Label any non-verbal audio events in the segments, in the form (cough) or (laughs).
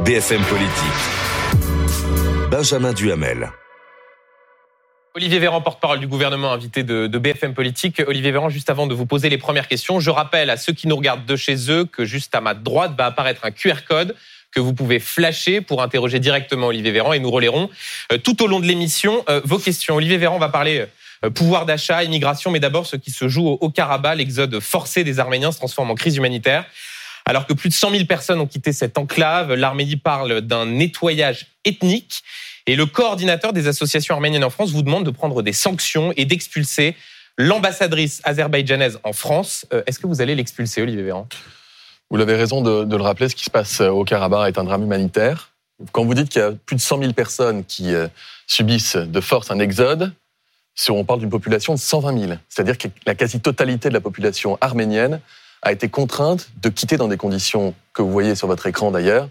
BFM Politique. Benjamin Duhamel. Olivier Véran, porte-parole du gouvernement invité de, BFM Politique. Olivier Véran, juste avant de vous poser les premières questions, je rappelle à ceux qui nous regardent de chez eux que juste à ma droite va apparaître un QR code que vous pouvez flasher pour interroger directement Olivier Véran et nous relayerons euh, tout au long de l'émission euh, vos questions. Olivier Véran va parler euh, pouvoir d'achat, immigration, mais d'abord ce qui se joue au Karabakh, l'exode forcé des Arméniens se transforme en crise humanitaire. Alors que plus de 100 000 personnes ont quitté cette enclave, l'Arménie parle d'un nettoyage ethnique. Et le coordinateur des associations arméniennes en France vous demande de prendre des sanctions et d'expulser l'ambassadrice azerbaïdjanaise en France. Euh, est-ce que vous allez l'expulser, Olivier Véran? Vous avez raison de, le rappeler, ce qui se passe au Karabakh est un drame humanitaire. Quand vous dites qu'il y a plus de 100 000 personnes qui euh, subissent de force un exode, on parle d'une population de 120 000, c'est-à-dire que la quasi-totalité de la population arménienne a été contrainte de quitter dans des conditions que vous voyez sur votre écran d'ailleurs,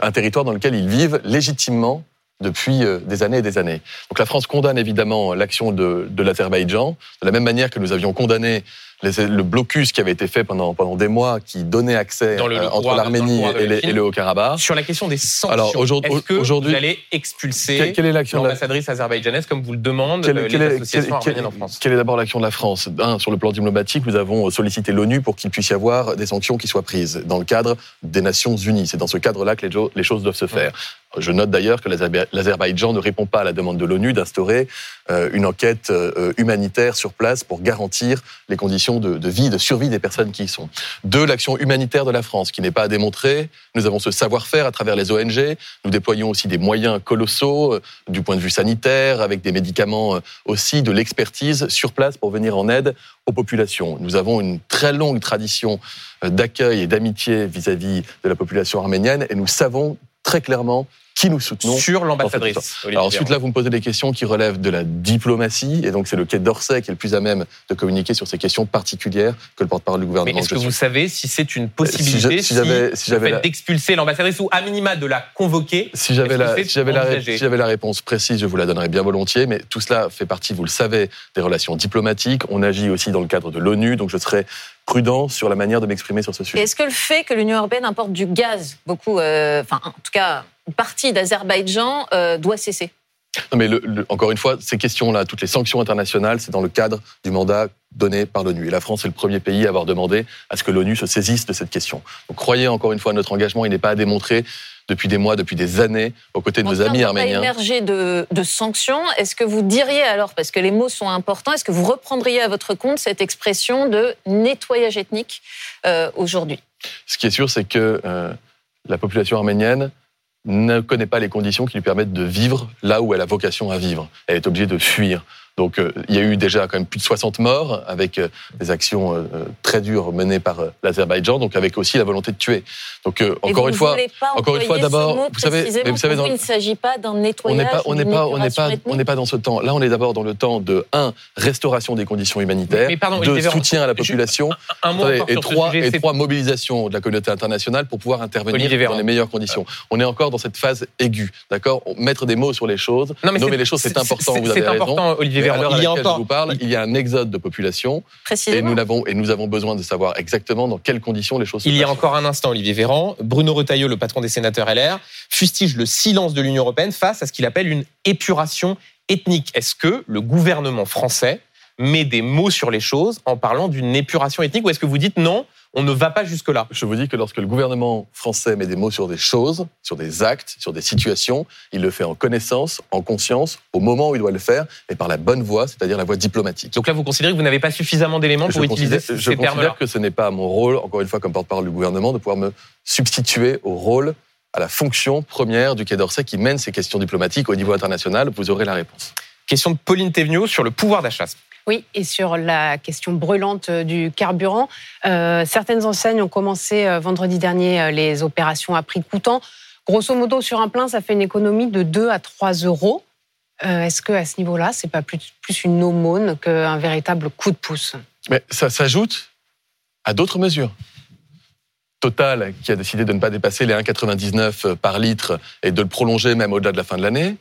un territoire dans lequel ils vivent légitimement depuis euh, des années et des années. Donc la France condamne évidemment l'action de, de l'Azerbaïdjan, de la même manière que nous avions condamné le blocus qui avait été fait pendant, pendant des mois, qui donnait accès euh, entre l'Arménie et, le Haut-Karabakh. Sur la question des sanctions, Alors, aujourd'hui, est-ce que vous allez expulser l'ambassadrice azerbaïdjanaise comme vous le demandent les associations arméniennes en France Quelle est d'abord l'action de la France? Un, Sur le plan diplomatique, nous avons sollicité l'ONU pour qu'il puisse y avoir des sanctions qui soient prises dans le cadre des Nations Unies. C'est dans ce cadre-là que les choses doivent se faire. Je note d'ailleurs que l'Azerbaïdjan ne répond pas à la demande de l'ONU d'instaurer euh, une enquête euh, humanitaire sur place pour garantir les conditions de, vie, de survie des personnes qui y sont. Deux, l'action humanitaire de la France, qui n'est pas à démontrer. Nous avons ce savoir-faire à travers les ONG. Nous déployons aussi des moyens colossaux euh, du point de vue sanitaire, avec des médicaments aussi, de l'expertise sur place pour venir en aide aux populations. Nous avons une très longue tradition d'accueil et d'amitié vis-à-vis de la population arménienne et nous savons très clairement qui nous soutenons. Sur l'ambassadrice. Alors ensuite, là, vous me posez des questions qui relèvent de la diplomatie, et donc c'est le Quai d'Orsay qui est le plus à même de communiquer sur ces questions particulières que le porte-parole du gouvernement. Mais est-ce que vous savez si c'est une possibilité, si, j'avais, si, j'avais d'expulser l'ambassadrice ou à minima de la convoquer Si j'avais la, si j'avais la, si j'avais la réponse précise, je vous la donnerais bien volontiers, mais tout cela fait partie, vous le savez, des relations diplomatiques. On agit aussi dans le cadre de l'ONU, donc je serais prudent sur la manière de m'exprimer sur ce sujet. Est-ce que le fait que l'Union européenne importe du gaz, beaucoup, euh, enfin en tout cas partie d'Azerbaïdjan euh, doit cesser non mais encore une fois, ces questions-là, toutes les sanctions internationales, c'est dans le cadre du mandat donné par l'ONU. Et la France est le premier pays à avoir demandé à ce que l'ONU se saisisse de cette question. Donc croyez encore une fois à notre engagement, il n'est pas à démontrer depuis des mois, depuis des années, aux côtés de nos amis arméniens. émerger de, de sanctions. Est-ce que vous diriez alors, parce que les mots sont importants, est-ce que vous reprendriez à votre compte cette expression de nettoyage ethnique euh, aujourd'hui? Ce qui est sûr, c'est que euh, la population arménienne ne connaît pas les conditions qui lui permettent de vivre là où elle a vocation à vivre. Elle est obligée de fuir. Donc euh, il y a eu déjà quand même plus de 60 morts avec euh, des actions euh, très dures menées par l'Azerbaïdjan, donc avec aussi la volonté de tuer. Donc encore une fois, encore une fois d'abord, vous savez, mais vous savez, dans... il ne s'agit pas d'un nettoyage. On n'est pas, on n'est pas, on n'est pas, on n'est pas dans ce temps. Là, on est d'abord dans le temps de un restauration des conditions humanitaires, de soutien à la population, et trois et trois mobilisation de la communauté internationale pour pouvoir intervenir dans les meilleures conditions. On est encore dans cette phase aiguë, d'accord? Mettre des mots sur les choses, nommer les choses, c'est important. Vous avez raison. Il y a encore... je vous parle, il y a un exode de population. Et nous, avons, et nous avons besoin de savoir exactement dans quelles conditions les choses se Il y a encore un instant, Olivier Véran, Bruno Retailleau, le patron des sénateurs LR, fustige le silence de l'Union européenne face à ce qu'il appelle une épuration ethnique. Est-ce que le gouvernement français met des mots sur les choses en parlant d'une épuration ethnique ou est-ce que vous dites non, on ne va pas jusque-là. Je vous dis que lorsque le gouvernement français met des mots sur des choses, sur des actes, sur des situations, il le fait en connaissance, en conscience, au moment où il doit le faire, et par la bonne voie, c'est-à-dire la voie diplomatique. Donc là, vous considérez que vous n'avez pas suffisamment d'éléments pour utiliser ces termes-là Je considère que ce n'est pas mon rôle, encore une fois, comme porte-parole du gouvernement, de pouvoir me substituer au rôle à la fonction première du Quai d'Orsay qui mène ces questions diplomatiques au niveau international. Vous aurez la réponse. Question de Pauline Thévenot sur le pouvoir d'achat. Oui, et sur la question brûlante euh, du carburant, euh, certaines enseignes ont commencé euh, vendredi dernier les opérations à prix coûtant. Grosso modo, sur un plein, ça fait une économie de 2 à 3 euros. Est-ce que à ce niveau-là, c'est pas plus, plus une aumône qu'un véritable coup de pouce? Mais ça s'ajoute à d'autres mesures. Total, qui a décidé de ne pas dépasser les 1,99 par litre et de le prolonger même au-delà de la fin de l'année.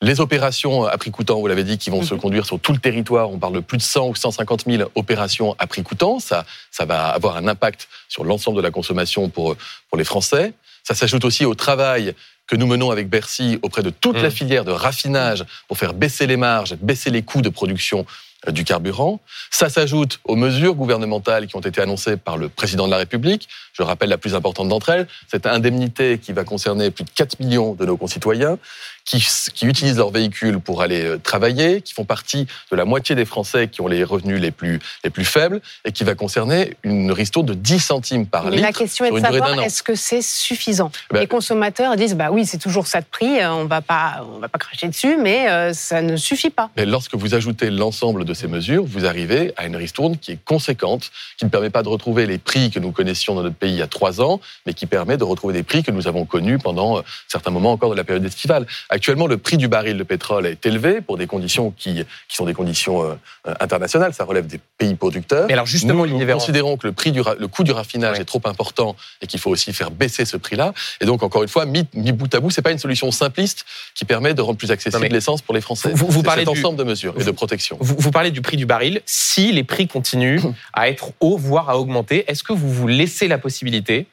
Les opérations à prix coûtant, vous l'avez dit, qui vont se mhm. conduire sur tout le territoire. On parle de plus de 100 ou 150 000 opérations à prix coûtant. Ça, ça va avoir un impact sur l'ensemble de la consommation pour, pour les Français. Ça s'ajoute aussi au travail que nous menons avec Bercy auprès de toute la Mm. filière de raffinage pour faire baisser les marges, baisser les coûts de production du carburant. Ça s'ajoute aux mesures gouvernementales qui ont été annoncées par le président de la République. Je rappelle la plus importante d'entre elles, cette indemnité qui va concerner plus de 4 millions de nos concitoyens qui, qui utilisent leur véhicule pour aller euh, travailler, qui font partie de la moitié des Français qui ont les revenus les plus, les plus faibles et qui va concerner une ristourne de 10 centimes par Mais litre. la question est de savoir est-ce que c'est suffisant? Ben- Les consommateurs disent bah oui c'est toujours ça de prix, euh, on va pas on va pas cracher dessus, mais euh, ça ne suffit pas. Mais lorsque vous ajoutez l'ensemble de ces mesures, vous arrivez à une ristourne qui est conséquente, qui ne permet pas de retrouver les prix que nous connaissions dans notre pays il y a trois ans, mais qui permet de retrouver des prix que nous avons connus pendant euh, certains moments encore de la période estivale. Actuellement, le prix du baril de pétrole est élevé pour des conditions qui, qui sont des conditions euh, euh, internationales, ça relève des pays producteurs. Mais alors justement, nous, nous considérons que le, prix du, le coût du raffinage Ouais. est trop important et qu'il faut aussi faire baisser ce prix-là. Et donc, encore une fois, mis, mis bout à bout, c'est pas une solution simpliste qui permet de rendre plus accessible l'essence pour les Français. vous- vous parlez cet du- ensemble de mesures et de protection. Vous, vous parlez du prix du baril. Si les prix continuent à être hauts, voire à augmenter, est-ce que vous vous laissez la possibilité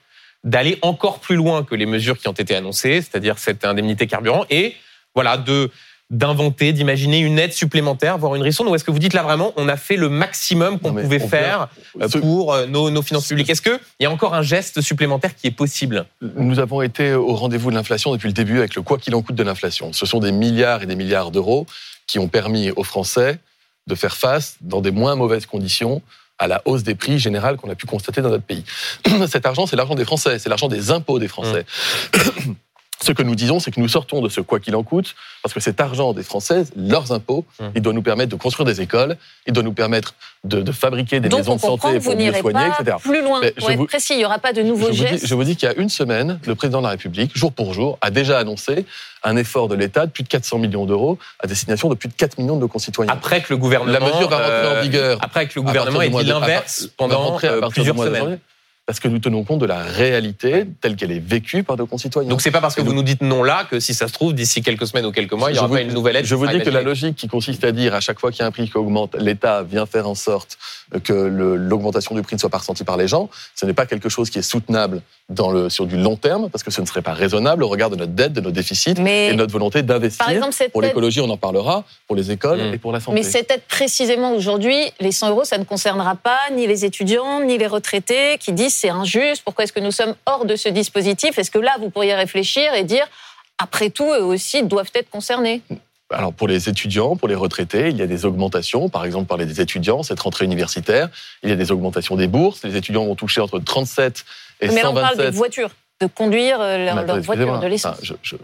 d'aller encore plus loin que les mesures qui ont été annoncées, c'est-à-dire cette indemnité carburant, et voilà de d'inventer, d'imaginer une aide supplémentaire, voire une ristourne, ou est-ce que vous dites là vraiment, on a fait le maximum qu'on pouvait on faire euh, pour euh, nos, nos finances publiques? Est-ce qu'il y a encore un geste supplémentaire qui est possible? Nous avons été au rendez-vous de l'inflation depuis le début avec le quoi qu'il en coûte de l'inflation. Ce sont des milliards et des milliards d'euros qui ont permis aux Français de faire face, dans des moins mauvaises conditions, à la hausse des prix générale qu'on a pu constater dans notre pays. (clears throat) Cet argent, c'est l'argent des Français, c'est l'argent des impôts des Français. Ce que nous disons, c'est que nous sortons de ce quoi qu'il en coûte, parce que cet argent des Français, leurs impôts, Hum. il doit nous permettre de construire des écoles, il doit nous permettre de, de fabriquer des Donc maisons on de comprend santé que vous pour mieux n'irez soigner, pas etc. plus loin. Mais Pour je être vous- précis, il n'y aura pas de nouveaux je vous, dis, gestes. je vous dis qu'il y a une semaine, le président de la République, jour pour jour, a déjà annoncé un effort de l'État de plus de 400 millions d'euros à destination de plus de 4 millions de nos concitoyens. après que le gouvernement La mesure va rentrer euh, en vigueur après que le gouvernement ait dit l'inverse pendant à euh, partir plusieurs de semaines. Parce que nous tenons compte de la réalité telle qu'elle est vécue par nos concitoyens. Donc c'est pas parce que vous nous dites non là que si ça se trouve d'ici quelques semaines ou quelques mois, il y aura vous- pas une nouvelle aide. Je vous dis que la logique qui consiste à dire à chaque fois qu'il y a un prix qui augmente, l'État vient faire en sorte que l'augmentation du prix ne soit pas ressentie par les gens. Ce n'est pas quelque chose qui est soutenable dans le, sur du long terme parce que ce ne serait pas raisonnable au regard de notre dette, de nos déficits Mais et de notre volonté d'investir. par exemple, cette Pour l'écologie, on en parlera. Pour les écoles Mm. et pour la santé. mais cette aide précisément aujourd'hui, les 100 euros, ça ne concernera pas ni les étudiants, ni les retraités qui disent c'est injuste, pourquoi est-ce que nous sommes hors de ce dispositif? Est-ce que là, vous pourriez réfléchir et dire, après tout, eux aussi doivent être concernés? Alors pour les étudiants, pour les retraités, il y a des augmentations. Par exemple, parler des étudiants, cette rentrée universitaire, il y a des augmentations des bourses. Les étudiants vont toucher entre 37 et Mais là, on parle 127. des voitures, de conduire euh, leur, Mais voiture, de l'essence. Enfin, je- je-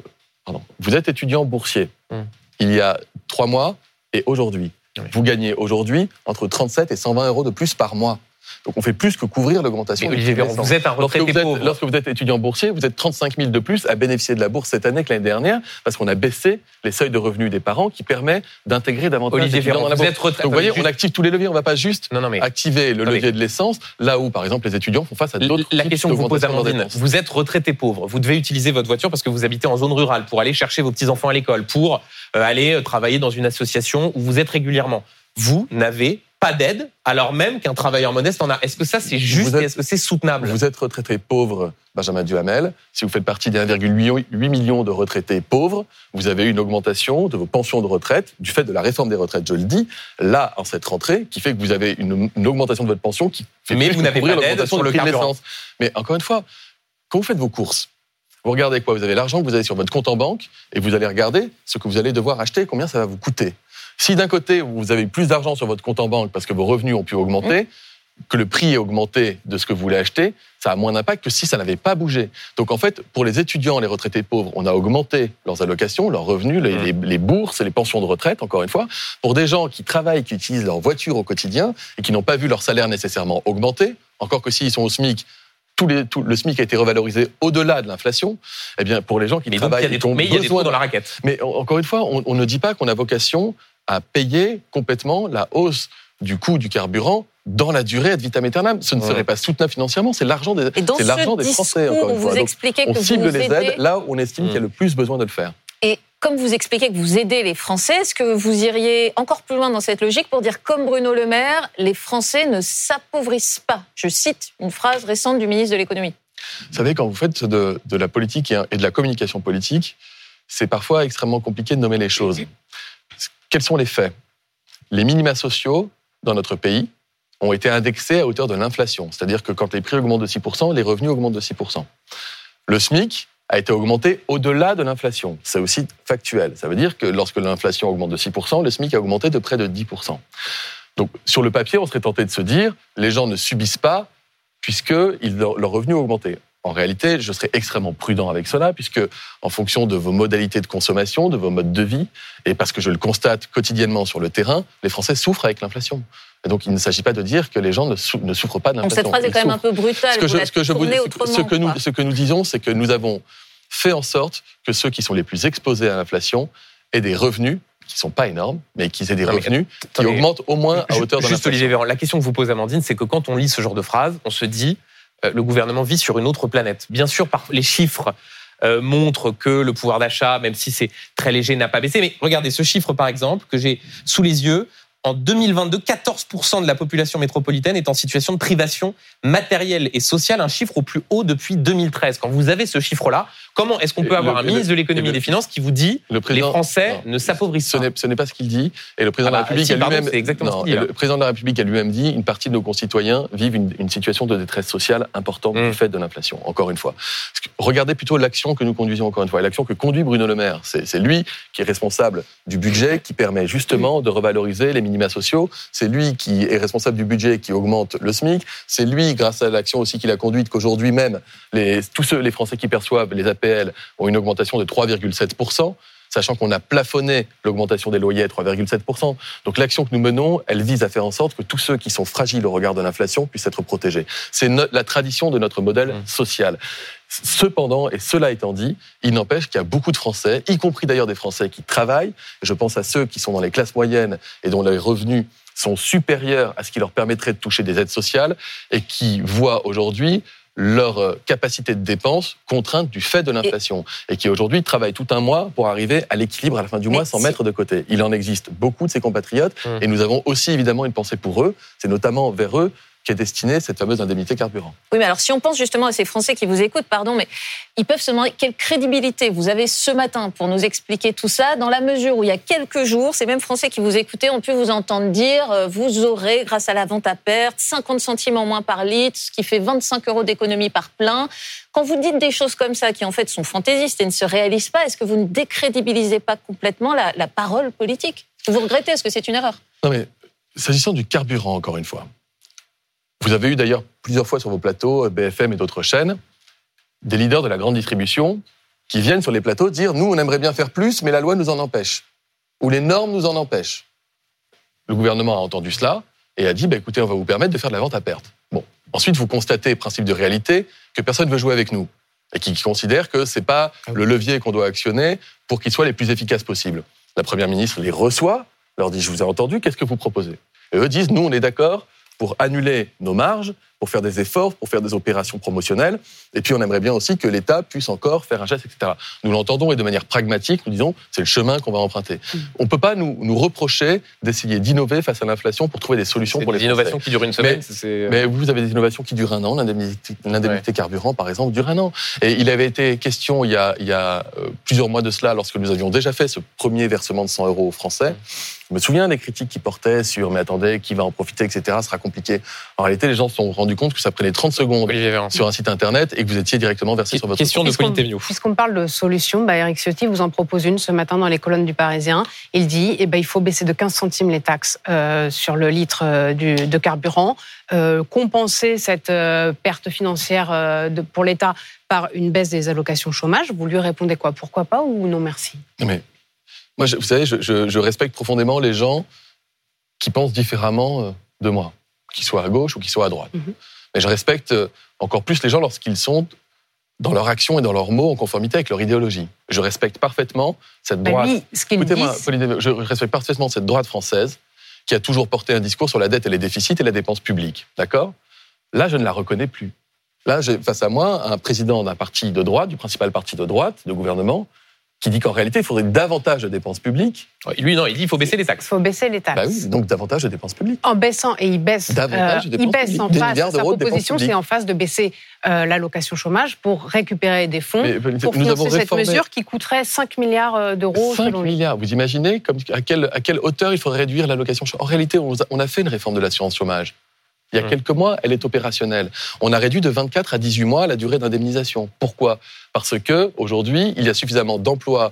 pardon. Vous êtes étudiant boursier. Hum. Il y a trois mois et aujourd'hui. Oui. Vous gagnez aujourd'hui entre 37 et 120 euros de plus par mois. Donc on fait plus que couvrir l'augmentation. Olivier Véran, vous êtes un Lorsque retraité vous, êtes, lorsque vous êtes étudiant boursier, vous êtes 35 000 de plus à bénéficier de la bourse cette année que l'année dernière, parce qu'on a baissé les seuils de revenus des parents qui permet d'intégrer davantage Olivier Véran, dans la vous êtes retraité. Donc vous voyez, Juste- on active tous les leviers, on ne va pas juste Non, non, mais activer le levier de l'essence, là où, par exemple, les étudiants font face à d'autres La question que vous pose d'augmentation de Amandine, vous êtes retraité pauvre, vous devez utiliser votre voiture parce que vous habitez en zone rurale pour aller chercher vos petits-enfants à l'école, pour euh, aller euh, travailler dans une association où vous êtes régulièrement. Vous n'avez pas d'aide alors même qu'un travailleur modeste en a. Est-ce que ça c'est juste êtes- et est-ce que c'est soutenable? Vous êtes retraité pauvre, Benjamin Duhamel. Si vous faites partie des 1,8 millions de retraités pauvres, vous avez eu une augmentation de vos pensions de retraite du fait de la réforme des retraites, je le dis, là, en cette rentrée, qui fait que vous avez une, une augmentation de votre pension qui fait Mais vous n'avez pas d'aide sur le carburant. Mais encore une fois, quand vous faites vos courses, vous regardez quoi? Vous avez l'argent que vous avez sur votre compte en banque et vous allez regarder ce que vous allez devoir acheter, combien ça va vous coûter. Si d'un côté, vous avez plus d'argent sur votre compte en banque parce que vos revenus ont pu augmenter, que le prix est augmenté de ce que vous voulez acheter, ça a moins d'impact que si ça n'avait pas bougé. Donc en fait, pour les étudiants, les retraités pauvres, on a augmenté leurs allocations, leurs revenus, les, Mm. les- les bourses et les pensions de retraite, encore une fois. Pour des gens qui travaillent, qui utilisent leur voiture au quotidien et qui n'ont pas vu leur salaire nécessairement augmenter, encore que s'ils sont au SMIC, les, tout- le SMIC a été revalorisé au-delà de l'inflation. Eh bien, pour les gens qui Mais donc, il travaillent y a des mais il y a des dans la raquette. mais en- encore une fois, on, on ne dit pas qu'on a vocation à payer complètement la hausse du coût du carburant dans la durée ad vitam aeternam. Ce ne Ouais. serait pas soutenable financièrement. C'est l'argent des, Et dans c'est l'argent des Français. Encore une vous fois. Donc, on que cible vous les aidez, aides là où on estime Mm. qu'il y a le plus besoin de le faire. et comme vous expliquez que vous aidez les Français, est-ce que vous iriez encore plus loin dans cette logique pour dire, comme Bruno Le Maire, les Français ne s'appauvrissent pas? Je cite une phrase récente du ministre de l'économie. Vous savez, quand vous faites de, de la politique et de la communication politique, c'est parfois extrêmement compliqué de nommer les choses. Quels sont les faits? Les minima sociaux dans notre pays ont été indexés à hauteur de l'inflation. C'est-à-dire que quand les prix augmentent de 6%, les revenus augmentent de 6%. Le SMIC a été augmenté au-delà de l'inflation. C'est aussi factuel. Ça veut dire que lorsque l'inflation augmente de 6%, le SMIC a augmenté de près de 10%. Donc, sur le papier, on serait tenté de se dire, les gens ne subissent pas puisque leur revenu a augmenté. En réalité, je serais extrêmement prudent avec cela, puisque en fonction de vos modalités de consommation, de vos modes de vie, et parce que je le constate quotidiennement sur le terrain, les Français souffrent avec l'inflation. Et donc, il ne s'agit pas de dire que les gens ne, souffrent pas de l'inflation. Cette phrase est quand même un peu brutale. Ce que, ce que, je vous, ce que nous, ce que nous disons, c'est que nous avons fait en sorte que ceux qui sont les plus exposés à l'inflation aient des revenus qui sont pas énormes, mais qui aient des revenus qui augmentent au moins à hauteur de Juste Olivier Véran, la question que vous posez, Amandine, c'est que quand on lit ce genre de phrase, on se dit le gouvernement vit sur une autre planète. Bien sûr, les chiffres euh, montrent que le pouvoir d'achat, même si c'est très léger, n'a pas baissé. Mais regardez ce chiffre, par exemple, que j'ai sous les yeux en 2022, 14% de la population métropolitaine est en situation de privation matérielle et sociale, un chiffre au plus haut depuis 2013. Quand vous avez ce chiffre-là, comment est-ce qu'on peut avoir un ministre de l'économie et des finances qui vous dit que les Français ne s'appauvrissent pas Ce n'est pas ce qu'il dit. Et le président de la République a lui-même le président de la République a lui-même dit une partie de nos concitoyens vivent une, situation de détresse sociale importante du mmh. fait de l'inflation. Encore une fois, regardez plutôt l'action que nous conduisons. Encore une fois, l'action que conduit Bruno Le Maire. C'est lui qui est responsable du budget qui permet justement de revaloriser les sociaux. C'est lui qui est responsable du budget qui augmente le SMIC. C'est lui, grâce à l'action aussi qu'il a conduite, qu'aujourd'hui même, tous ceux, les Français qui perçoivent les APL ont une augmentation de 3,7% sachant qu'on a plafonné l'augmentation des loyers à 3,7%. Donc l'action que nous menons, elle vise à faire en sorte que tous ceux qui sont fragiles au regard de l'inflation puissent être protégés. C'est la tradition de notre modèle mmh. social. Cependant, et cela étant dit, il n'empêche qu'il y a beaucoup de Français, y compris d'ailleurs des Français qui travaillent, je pense à ceux qui sont dans les classes moyennes et dont les revenus sont supérieurs à ce qui leur permettrait de toucher des aides sociales et qui voient aujourd'hui leur euh, capacité de dépense contrainte du fait de l'inflation et, qui aujourd'hui travaillent tout un mois pour arriver à l'équilibre à la fin du mois sans mettre de côté. Il en existe beaucoup de ces compatriotes mmh. et nous avons aussi évidemment une pensée pour eux. C'est notamment vers eux qui est destinée cette fameuse indemnité carburant. Oui, mais alors si on pense justement à ces Français qui vous écoutent, pardon, mais ils peuvent se demander quelle crédibilité vous avez ce matin pour nous expliquer tout ça, dans la mesure où il y a quelques jours, ces mêmes Français qui vous écoutaient ont pu vous entendre dire euh, vous aurez, grâce à la vente à perte, 50 centimes en moins par litre, ce qui fait 25 euros d'économie par plein. Quand vous dites des choses comme ça, qui en fait sont fantaisistes et ne se réalisent pas, est-ce que vous ne décrédibilisez pas complètement la, la parole politique? Vous regrettez Est-ce que c'est une erreur? Non, mais s'agissant du carburant, encore une fois, vous avez eu d'ailleurs plusieurs fois sur vos plateaux, BFM et d'autres chaînes, des leaders de la grande distribution qui viennent sur les plateaux dire nous, on aimerait bien faire plus, mais la loi nous en empêche, ou les normes nous en empêchent. Le gouvernement a entendu cela et a dit bah, écoutez, on va vous permettre de faire de la vente à perte. Bon. Ensuite, vous constatez, principe de réalité, que personne ne veut jouer avec nous et qui considère que ce n'est pas ah le levier qu'on doit actionner pour qu'il soit les plus efficaces possibles. La première ministre les reçoit, leur dit je vous ai entendu, qu'est-ce que vous proposez? Et eux disent nous, on est d'accord pour annuler nos marges, pour faire des efforts, pour faire des opérations promotionnelles. Et puis, on aimerait bien aussi que l'État puisse encore faire un geste, etc. Nous l'entendons et de manière pragmatique, nous disons, c'est le chemin qu'on va emprunter. Mm. On ne peut pas nous, nous reprocher d'essayer d'innover face à l'inflation pour trouver des solutions pour les Des innovations qui durent une semaine. Mais, mais, vous avez des innovations qui durent un an. L'indemnité carburant, par exemple, dure un an. Et il avait été question il y a, il y a euh, plusieurs mois de cela, lorsque nous avions déjà fait ce premier versement de 100 euros aux Français. Je me souviens des critiques qui portaient sur mais attendez, qui va en profiter, etc. Ce sera compliqué. En réalité, les gens se sont rendus compte que ça prenait 30 secondes sur un site internet et que vous étiez directement versé sur votre Question de Pauline Puisqu'on parle de solutions, bah Eric Ciotti vous en propose une ce matin dans les colonnes du Parisien. Il dit eh ben, il faut baisser de 15 centimes les taxes euh, sur le litre euh, de carburant, euh, compenser cette perte financière pour l'État par une baisse des allocations chômage. Vous lui répondez quoi? Pourquoi pas ou non merci? Mais moi, vous savez, je, respecte profondément les gens qui pensent différemment de moi, qu'ils soient à gauche ou qu'ils soient à droite. Mhm. Mais je respecte euh, encore plus les gens lorsqu'ils sont dans leur action et dans leurs mots en conformité avec leur idéologie. Je respecte parfaitement cette bah droite. Écoutez-moi, je respecte parfaitement cette droite française qui a toujours porté un discours sur la dette et les déficits et la dépense publique. D'accord? Là, je ne la reconnais plus. Là, j'ai face à moi un président d'un parti de droite, du principal parti de droite, de gouvernement, qui dit qu'en réalité, il faudrait davantage de dépenses publiques. Lui, non, il dit qu'il faut baisser les taxes. Il faut baisser les taxes. Bah oui, donc davantage de dépenses publiques. En baissant, et il baisse, Davantage de euh, il dépenses baisse en publiques. Face, milliards sa dépenses proposition, c'est en face de baisser euh, l'allocation chômage pour récupérer des fonds, Mais, pour nous avons financer cette mesure qui coûterait 5 milliards euh, d'euros 5 selon lui. milliards. Vous imaginez comme, à, quelle, à quelle hauteur il faudrait réduire l'allocation chômage? En réalité, on a, on a fait une réforme de l'assurance chômage. Il y a Hum. quelques mois, elle est opérationnelle. On a réduit de 24 à 18 mois la durée d'indemnisation. Pourquoi? Parce que aujourd'hui, il y a suffisamment d'emplois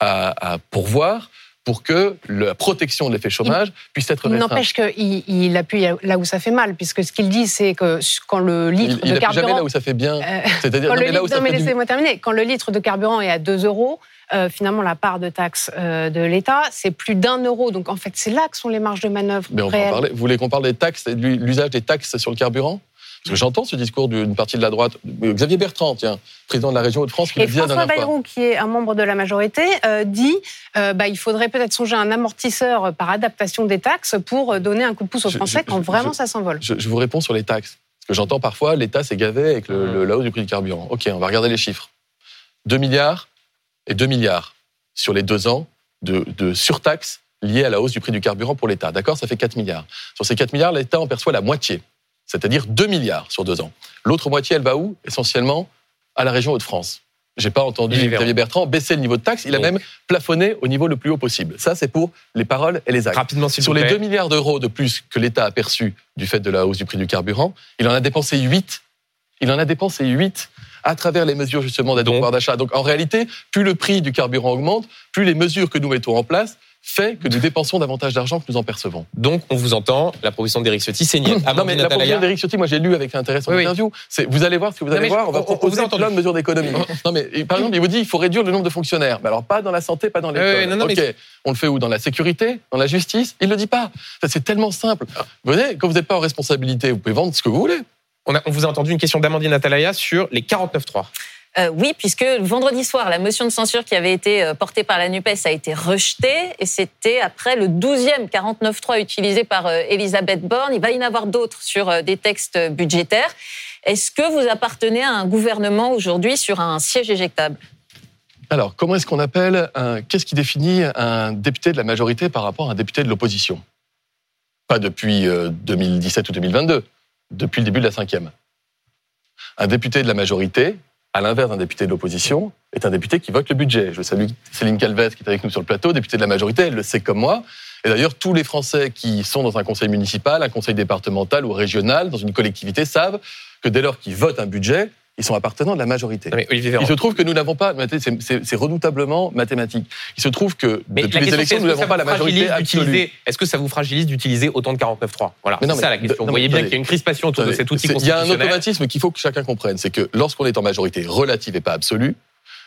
à, à pourvoir pour que la protection de l'effet chômage puisse être Il restreinte. n'empêche qu'il il appuie là où ça fait mal, puisque ce qu'il dit, c'est que quand le Il, litre il de jamais carburant là où ça fait bien. Euh, C'est-à-dire Quand non, le mais là où litre, ça non, mais fait du- laissez-moi terminer. Quand le litre de carburant est à 2 euros, euh, finalement, la part de taxe euh, de l'État, c'est plus d'un euro. Donc, en fait, c'est là que sont les marges de manœuvre Mais on va en réelles. parler. Vous voulez qu'on parle des taxes de l'usage des taxes sur le carburant? Parce que j'entends ce discours d'une partie de la droite. Xavier Bertrand, tiens, président de la région Hauts-de-France, qui Et le disait la François dernière fois. Bayrou, qui est un membre de la majorité, euh, dit euh, bah, il faudrait peut-être songer à un amortisseur par adaptation des taxes pour euh, donner un coup de pouce aux Je- Français je- quand je- vraiment je- ça s'envole. Je, je vous réponds sur les taxes. Parce que j'entends parfois l'État s'est gavé avec le, le- la hausse du prix du carburant. OK, on va regarder les chiffres. 2 milliards et 2 milliards sur les deux ans de, de surtaxes liées à la hausse du prix du carburant pour l'État. D'accord? Ça fait 4 milliards. Sur ces 4 milliards, l'État en perçoit la moitié, c'est-à-dire 2 milliards sur deux ans. L'autre moitié, elle va où? Essentiellement à la région Hauts-de-France. J'ai pas entendu Xavier Bertrand. Baisser le niveau de taxe. Il a même plafonné au niveau le plus haut possible. Ça, c'est pour les paroles et les actes. Rapidement, Sur les plaît. 2 milliards d'euros de plus que l'État a perçu du fait de la hausse du prix du carburant, il en a dépensé 8. Il en a dépensé 8 à travers les mesures justement d'aide au pouvoir d'achat. Donc en réalité, plus le prix du carburant augmente, plus les mesures que nous mettons en place fait que nous dépensons davantage d'argent que nous en percevons. Donc, on vous entend, la proposition d'Éric Ciotti, c'est niette. (clears throat) non mais la proposition d'Éric Ciotti, moi j'ai lu avec intérêt son Oui, oui. interview. C'est, vous allez voir ce que vous allez voir, on va on- on- on proposer entendu. plein de mesures d'économie. non mais par exemple, il vous dit il faut réduire le nombre de fonctionnaires. Mais alors pas dans la santé, pas dans l'école. Oui, oui, non, non, ok, mais- on le fait où? Dans la sécurité, dans la justice? Il le dit pas. Ça, c'est tellement simple. Vous voyez, quand vous n'êtes pas en responsabilité, vous pouvez vendre ce que vous voulez. On, a- on vous a entendu une question d'Amandine Atalaya sur les 49.3. Euh, oui, puisque vendredi soir, la motion de censure qui avait été euh, portée par la NUPES a été rejetée, et c'était après le 12e 49.3 utilisé par euh, Elisabeth Borne. Il va y en avoir d'autres sur des textes budgétaires. Est-ce que vous appartenez à un gouvernement aujourd'hui sur un siège éjectable? Alors, comment est-ce qu'on appelle. Qu'est-ce qui définit un député de la majorité par rapport à un député de l'opposition? Pas depuis euh, 2017 ou 2022, depuis le début de la cinquième. Un député de la majorité, à l'inverse d'un député de l'opposition, est un député qui vote le budget. Je salue Céline Calvez qui est avec nous sur le plateau, députée de la majorité, elle le sait comme moi. Et d'ailleurs, tous les Français qui sont dans un conseil municipal, un conseil départemental ou régional, dans une collectivité, savent que dès lors qu'ils votent un budget, ils sont appartenants de la majorité. Non, mais Olivier Véran. Il se trouve que nous n'avons pas, c'est- redoutablement mathématique. Il se trouve que Mais depuis les élections, nous n'avons pas la majorité absolue. Est-ce que ça vous fragilise d'utiliser autant de 49.3 Voilà, c'est ça la question. Vous voyez bien qu'il y a une crispation autour de cet outil Il y a un automatisme qu'il faut que chacun comprenne. C'est que lorsqu'on est en majorité relative et pas absolue,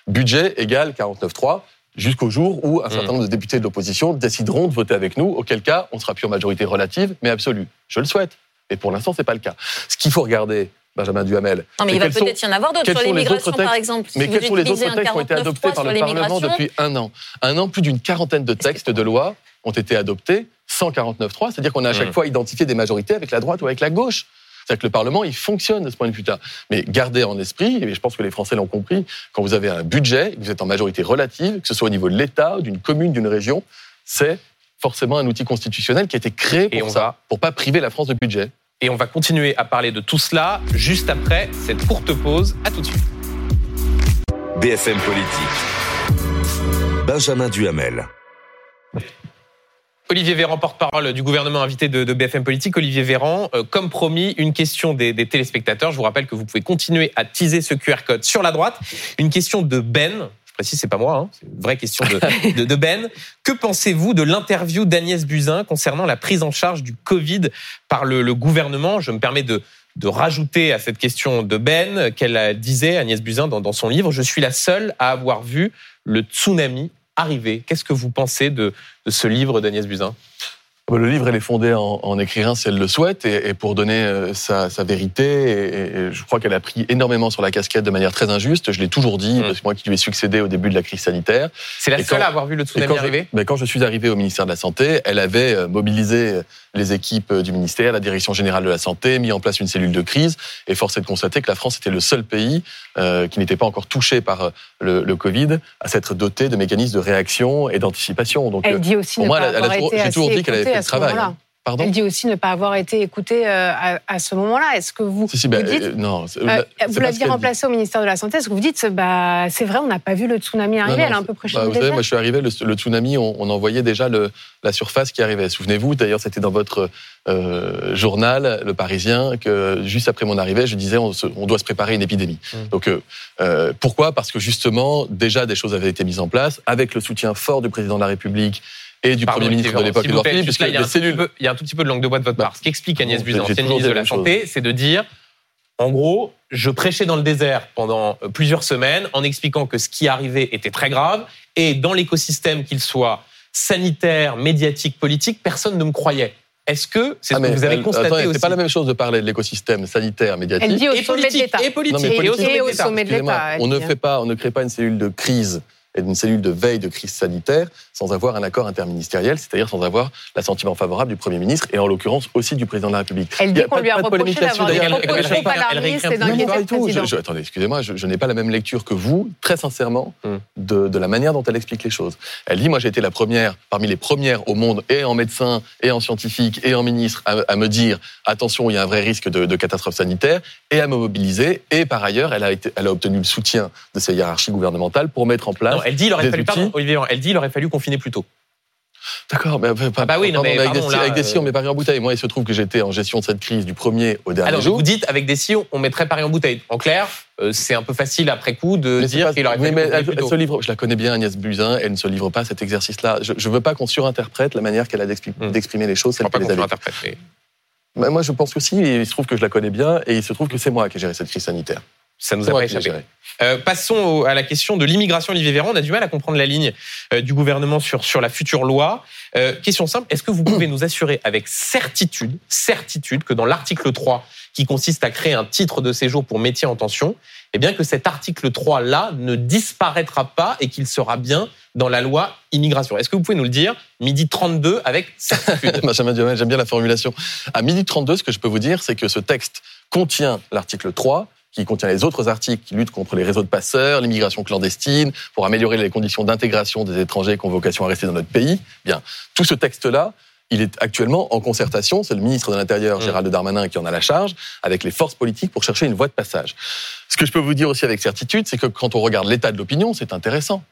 budget égale 49.3 jusqu'au jour où un Mm. certain nombre de députés de l'opposition décideront de voter avec nous, auquel cas on sera plus en majorité relative, mais absolue. Je le souhaite. Mais pour l'instant, c'est pas le cas. Ce qu'il faut regarder, Benjamin Duhamel, Non, mais il va peut-être y en avoir d'autres sur l'immigration, par exemple. Mais quels sont les autres textes qui ont été 49.3 adoptés par le Parlement depuis un an? Un an, plus d'une quarantaine de textes de loi ont été adoptés sans 49.3, c'est-à-dire qu'on a à chaque Mhm. fois identifié des majorités avec la droite ou avec la gauche. C'est-à-dire que le Parlement, il fonctionne de ce point de vue-là. Mais gardez en esprit, et je pense que les Français l'ont compris, quand vous avez un budget, que vous êtes en majorité relative, que ce soit au niveau de l'État, d'une commune, d'une région, c'est forcément un outil constitutionnel qui a été créé pour ça, va- pour pas priver la France de budget. Et on va continuer à parler de tout cela juste après cette courte pause. À tout de suite. BFM Politique. Benjamin Duhamel. Olivier Véran, porte-parole du gouvernement invité de, de BFM Politique. Olivier Véran, euh, comme promis, une question des, des téléspectateurs. Je vous rappelle que vous pouvez continuer à teaser ce QR code sur la droite. Une question de Ben. Précise, c'est pas moi, hein, c'est une vraie question de, (laughs) de, de Ben. Que pensez-vous de l'interview d'Agnès Buzyn concernant la prise en charge du Covid par le, le gouvernement? Je me permets de, de rajouter à cette question de Ben qu'elle disait, Agnès Buzyn, dans, dans son livre, Je suis la seule à avoir vu le tsunami arriver. Qu'est-ce que vous pensez de, de ce livre d'Agnès Buzyn? Le livre, elle est fondée en, en écrivain si elle le souhaite et, et pour donner euh, sa, sa vérité. Et, et je crois qu'elle a pris énormément sur la casquette de manière très injuste. Je l'ai toujours dit, Mm. parce que moi qui lui ai succédé au début de la crise sanitaire. C'est la Et seule quand- à avoir vu le tsunami quand, je, arriver ben, quand je suis arrivé au ministère de la Santé, elle avait euh, mobilisé les équipes euh, du ministère, la direction générale de la santé, mis en place une cellule de crise. Et force est de constater que la France était le seul pays euh, qui n'était pas encore touché par euh, le, le Covid à s'être doté de mécanismes de réaction et d'anticipation. Donc, euh, Elle dit aussi pour moi, elle a- elle a j'ai toujours dit qu'elle avait fait le travail. hein. Pardon Elle dit aussi ne pas avoir été écoutée euh, à, à ce moment-là. Est-ce que vous, Si, si, ben, vous dites euh, non, Euh, vous l'aviez remplacée au ministère de la Santé. Est-ce que vous dites, bah, c'est vrai, on n'a pas vu le tsunami arriver, Non, non, elle est un peu près Bah, vous savez, moi, je suis arrivé, le, le tsunami, on, on en voyait déjà le, la surface qui arrivait. Souvenez-vous, d'ailleurs, c'était dans votre euh, journal, Le Parisien, que juste après mon arrivée, je disais, on, se- on doit se préparer à une épidémie. Mm. Donc, pourquoi? Parce que justement, déjà, des choses avaient été mises en place, avec le soutien fort du président de la République et du Pardon, Premier ministre de l'époque, Édouard Philippe, puisque il y a les un tout petit cellules... peu- Il y a un tout petit peu de langue de bois de votre Bah, part. Ce qu'explique Agnès Buzyn, ancienne ministre de la Santé, c'est de dire, en gros, je prêchais dans le désert pendant euh, plusieurs semaines en expliquant que ce qui arrivait était très grave et dans l'écosystème, qu'il soit sanitaire, médiatique, politique, personne ne me croyait. Est-ce que c'est ce Ah, que vous avez elle- constaté attendez, aussi C'est pas la même chose de parler de l'écosystème sanitaire, médiatique. Elle dit au et sommet de politique, l'État. et politique, Non, et politique. Et de au l'État. sommet de l'État. elle on ne dit. fait pas, on ne crée pas une cellule de crise et une cellule de veille de crise sanitaire sans avoir un accord interministériel, c'est-à-dire sans avoir l'assentiment favorable du Premier ministre et en l'occurrence aussi du président de la République. Elle dit a qu'on pas- lui a pas de polémique reproché d'avoir des propos trop alarmistes elle- et d'inquiéter attendez, excusez-moi, je, je n'ai pas la même lecture que vous, très sincèrement, Hmm. de, de la manière dont elle explique les choses. Elle dit, moi j'ai été la première, parmi les premières au monde, et en médecin, et en scientifique, et en ministre, à, à me dire, attention, il y a un vrai risque de, de catastrophe sanitaire, et à me mobiliser. Et par ailleurs, elle a, été, elle a obtenu le soutien de ses hiérarchies gouvernementales pour mettre en place... Non, elle dit il aurait fallu, pardon. Olivier, elle dit il aurait fallu confiner plus tôt. D'accord, mais, bah oui, non, mais avec, pardon, des, là, avec des euh, sillons, mais Paris en bouteille. Moi, il se trouve que j'étais en gestion de cette crise du premier au dernier Alors, jour. vous dites, avec des sillons, on mettrait Paris en bouteille. En clair, euh, c'est un peu facile après coup de Mais dire qu'il aurait mais elle, elle se livre, je la connais bien, Agnès Buzyn, elle ne se livre pas à cet exercice-là. Je ne veux pas qu'on surinterprète la manière qu'elle a Hmm. d'exprimer les choses. Je celle pas qu'on interpréter. mais moi, je pense que si, il se trouve que je la connais bien, et il se trouve que c'est moi qui ai géré cette crise sanitaire. Ça nous a pas échappé. Euh, passons au- à la question de l'immigration, Olivier Véran. On a du mal à comprendre la ligne euh, du gouvernement sur, sur la future loi. Euh, question simple, est-ce que vous pouvez nous assurer avec certitude, certitude que dans l'article 3, qui consiste à créer un titre de séjour pour métier en tension, eh bien que cet article 3-là ne disparaîtra pas et qu'il sera bien dans la loi immigration? Est-ce que vous pouvez nous le dire midi 32 avec certitude? (laughs) Benjamin Duhamel, j'aime bien la formulation. À midi 32, ce que je peux vous dire, c'est que ce texte contient l'article 3, qui contient les autres articles qui luttent contre les réseaux de passeurs, l'immigration clandestine, pour améliorer les conditions d'intégration des étrangers qui ont vocation à rester dans notre pays. Bien, tout ce texte-là, il est actuellement en concertation. C'est le ministre de l'Intérieur, Mm. Gérald Darmanin, qui en a la charge, avec les forces politiques pour chercher une voie de passage. Ce que je peux vous dire aussi avec certitude, c'est que quand on regarde l'état de l'opinion, c'est intéressant.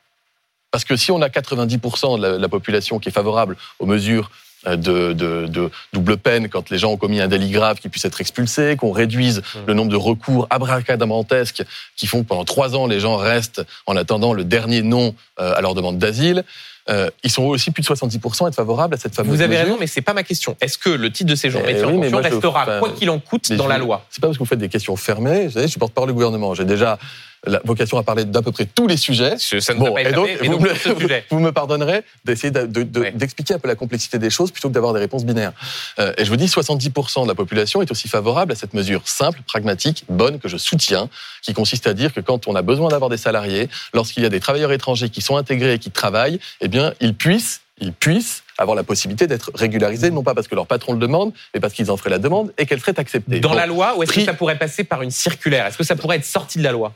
Parce que si on a 90% de la, la population qui est favorable aux mesures de, de- de double peine quand les gens ont commis un délit grave qui puissent être expulsés, qu'on réduise Mm. le nombre de recours abracadabrantesques qui font que pendant trois ans les gens restent en attendant le dernier non euh, à leur demande d'asile. euh, ils sont aussi plus de 70% à être favorables à cette fameuse Vous avez mesure. raison, mais c'est pas ma question. Est-ce que le titre de séjour Eh oui, mais moi, je- restera, enfin, quoi qu'il en coûte, dans je- la loi C'est pas parce que vous faites des questions fermées. Vous savez, je suis porte-parole du gouvernement. J'ai déjà la vocation à parler d'à peu près tous les sujets. Ça ne a pas et donc, vous, donc, me, sujet. (laughs) vous me pardonnerez d'essayer de- de- de- Ouais. d'expliquer un peu la complexité des choses plutôt que d'avoir des réponses binaires. Euh, et je vous dis, 70% de la population est aussi favorable à cette mesure simple, pragmatique, bonne, que je soutiens, qui consiste à dire que quand on a besoin d'avoir des salariés, lorsqu'il y a des travailleurs étrangers qui sont intégrés et qui travaillent, eh bien, ils puissent, ils puissent avoir la possibilité d'être régularisés, non pas parce que leur patron le demande, mais parce qu'ils en feraient la demande et qu'elle serait acceptée. Dans Bon. la loi, ou est-ce que ça pourrait passer par une circulaire? Est-ce que ça pourrait être sorti de la loi?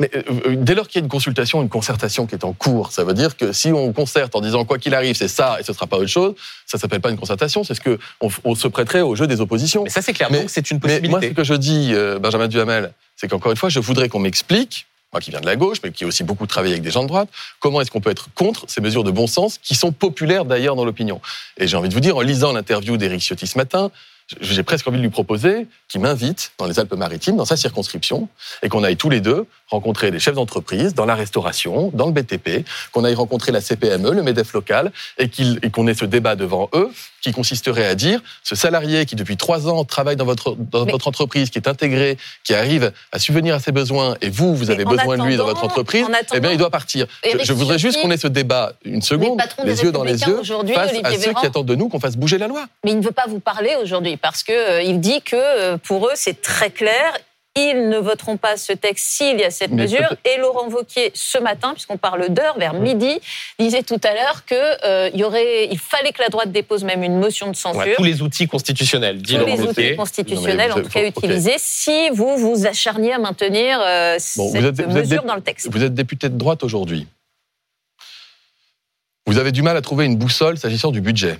Mais euh, euh, dès lors qu'il y a une consultation, une concertation qui est en cours, ça veut dire que si on concerte en disant quoi qu'il arrive, c'est ça et ce sera pas autre chose, ça s'appelle pas une concertation, c'est ce que on, on se prêterait au jeu des oppositions. Mais ça, c'est clair. Mais- Donc, c'est une Mais moi, ce possibilité. que je dis, euh, Benjamin Duhamel, c'est qu'encore une fois, je voudrais qu'on m'explique, moi qui viens de la gauche, mais qui ai aussi beaucoup travaillé avec des gens de droite, comment est-ce qu'on peut être contre ces mesures de bon sens qui sont populaires d'ailleurs dans l'opinion. Et j'ai envie de vous dire, en lisant l'interview d'Éric Ciotti ce matin, j'ai presque envie de lui proposer qu'il m'invite dans les Alpes-Maritimes, dans sa circonscription, et qu'on aille tous les deux rencontrer des chefs d'entreprise dans la restauration, dans le BTP, qu'on aille rencontrer la CPME, le MEDEF local, et qu'on ait ce débat devant eux qui consisterait à dire ce salarié qui depuis trois ans travaille dans votre, dans votre entreprise, qui est intégré, qui arrive à subvenir à ses besoins, et vous, vous avez besoin de lui dans votre entreprise, eh bien, il doit partir. Je, voudrais juste qu'on ait ce débat une seconde, les yeux dans les yeux, face à ceux qui attendent de nous qu'on fasse bouger la loi. Mais il ne veut pas vous parler aujourd'hui parce que euh, il dit que euh, pour eux c'est très clair ils ne voteront pas ce texte s'il y a cette mesure. Et Laurent Vauquier, ce matin, puisqu'on parle d'heure, vers midi, disait tout à l'heure qu'il euh, y aurait, il fallait que la droite dépose même une motion de censure. tous les outils constitutionnels, dit tous les outils constitutionnels, en tout cas utilisés, si vous vous acharniez à maintenir euh, cette mesure dans le texte. Vous êtes député de droite aujourd'hui. Vous avez du mal à trouver une boussole s'agissant du budget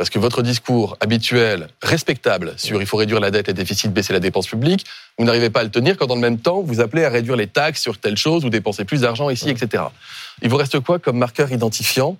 parce que votre discours habituel, respectable, sur il faut réduire la dette, les déficits, baisser la dépense publique, vous n'arrivez pas à le tenir quand dans le même temps, vous appelez à réduire les taxes sur telle chose ou dépenser plus d'argent ici, etc. Il vous reste quoi comme marqueur identifiant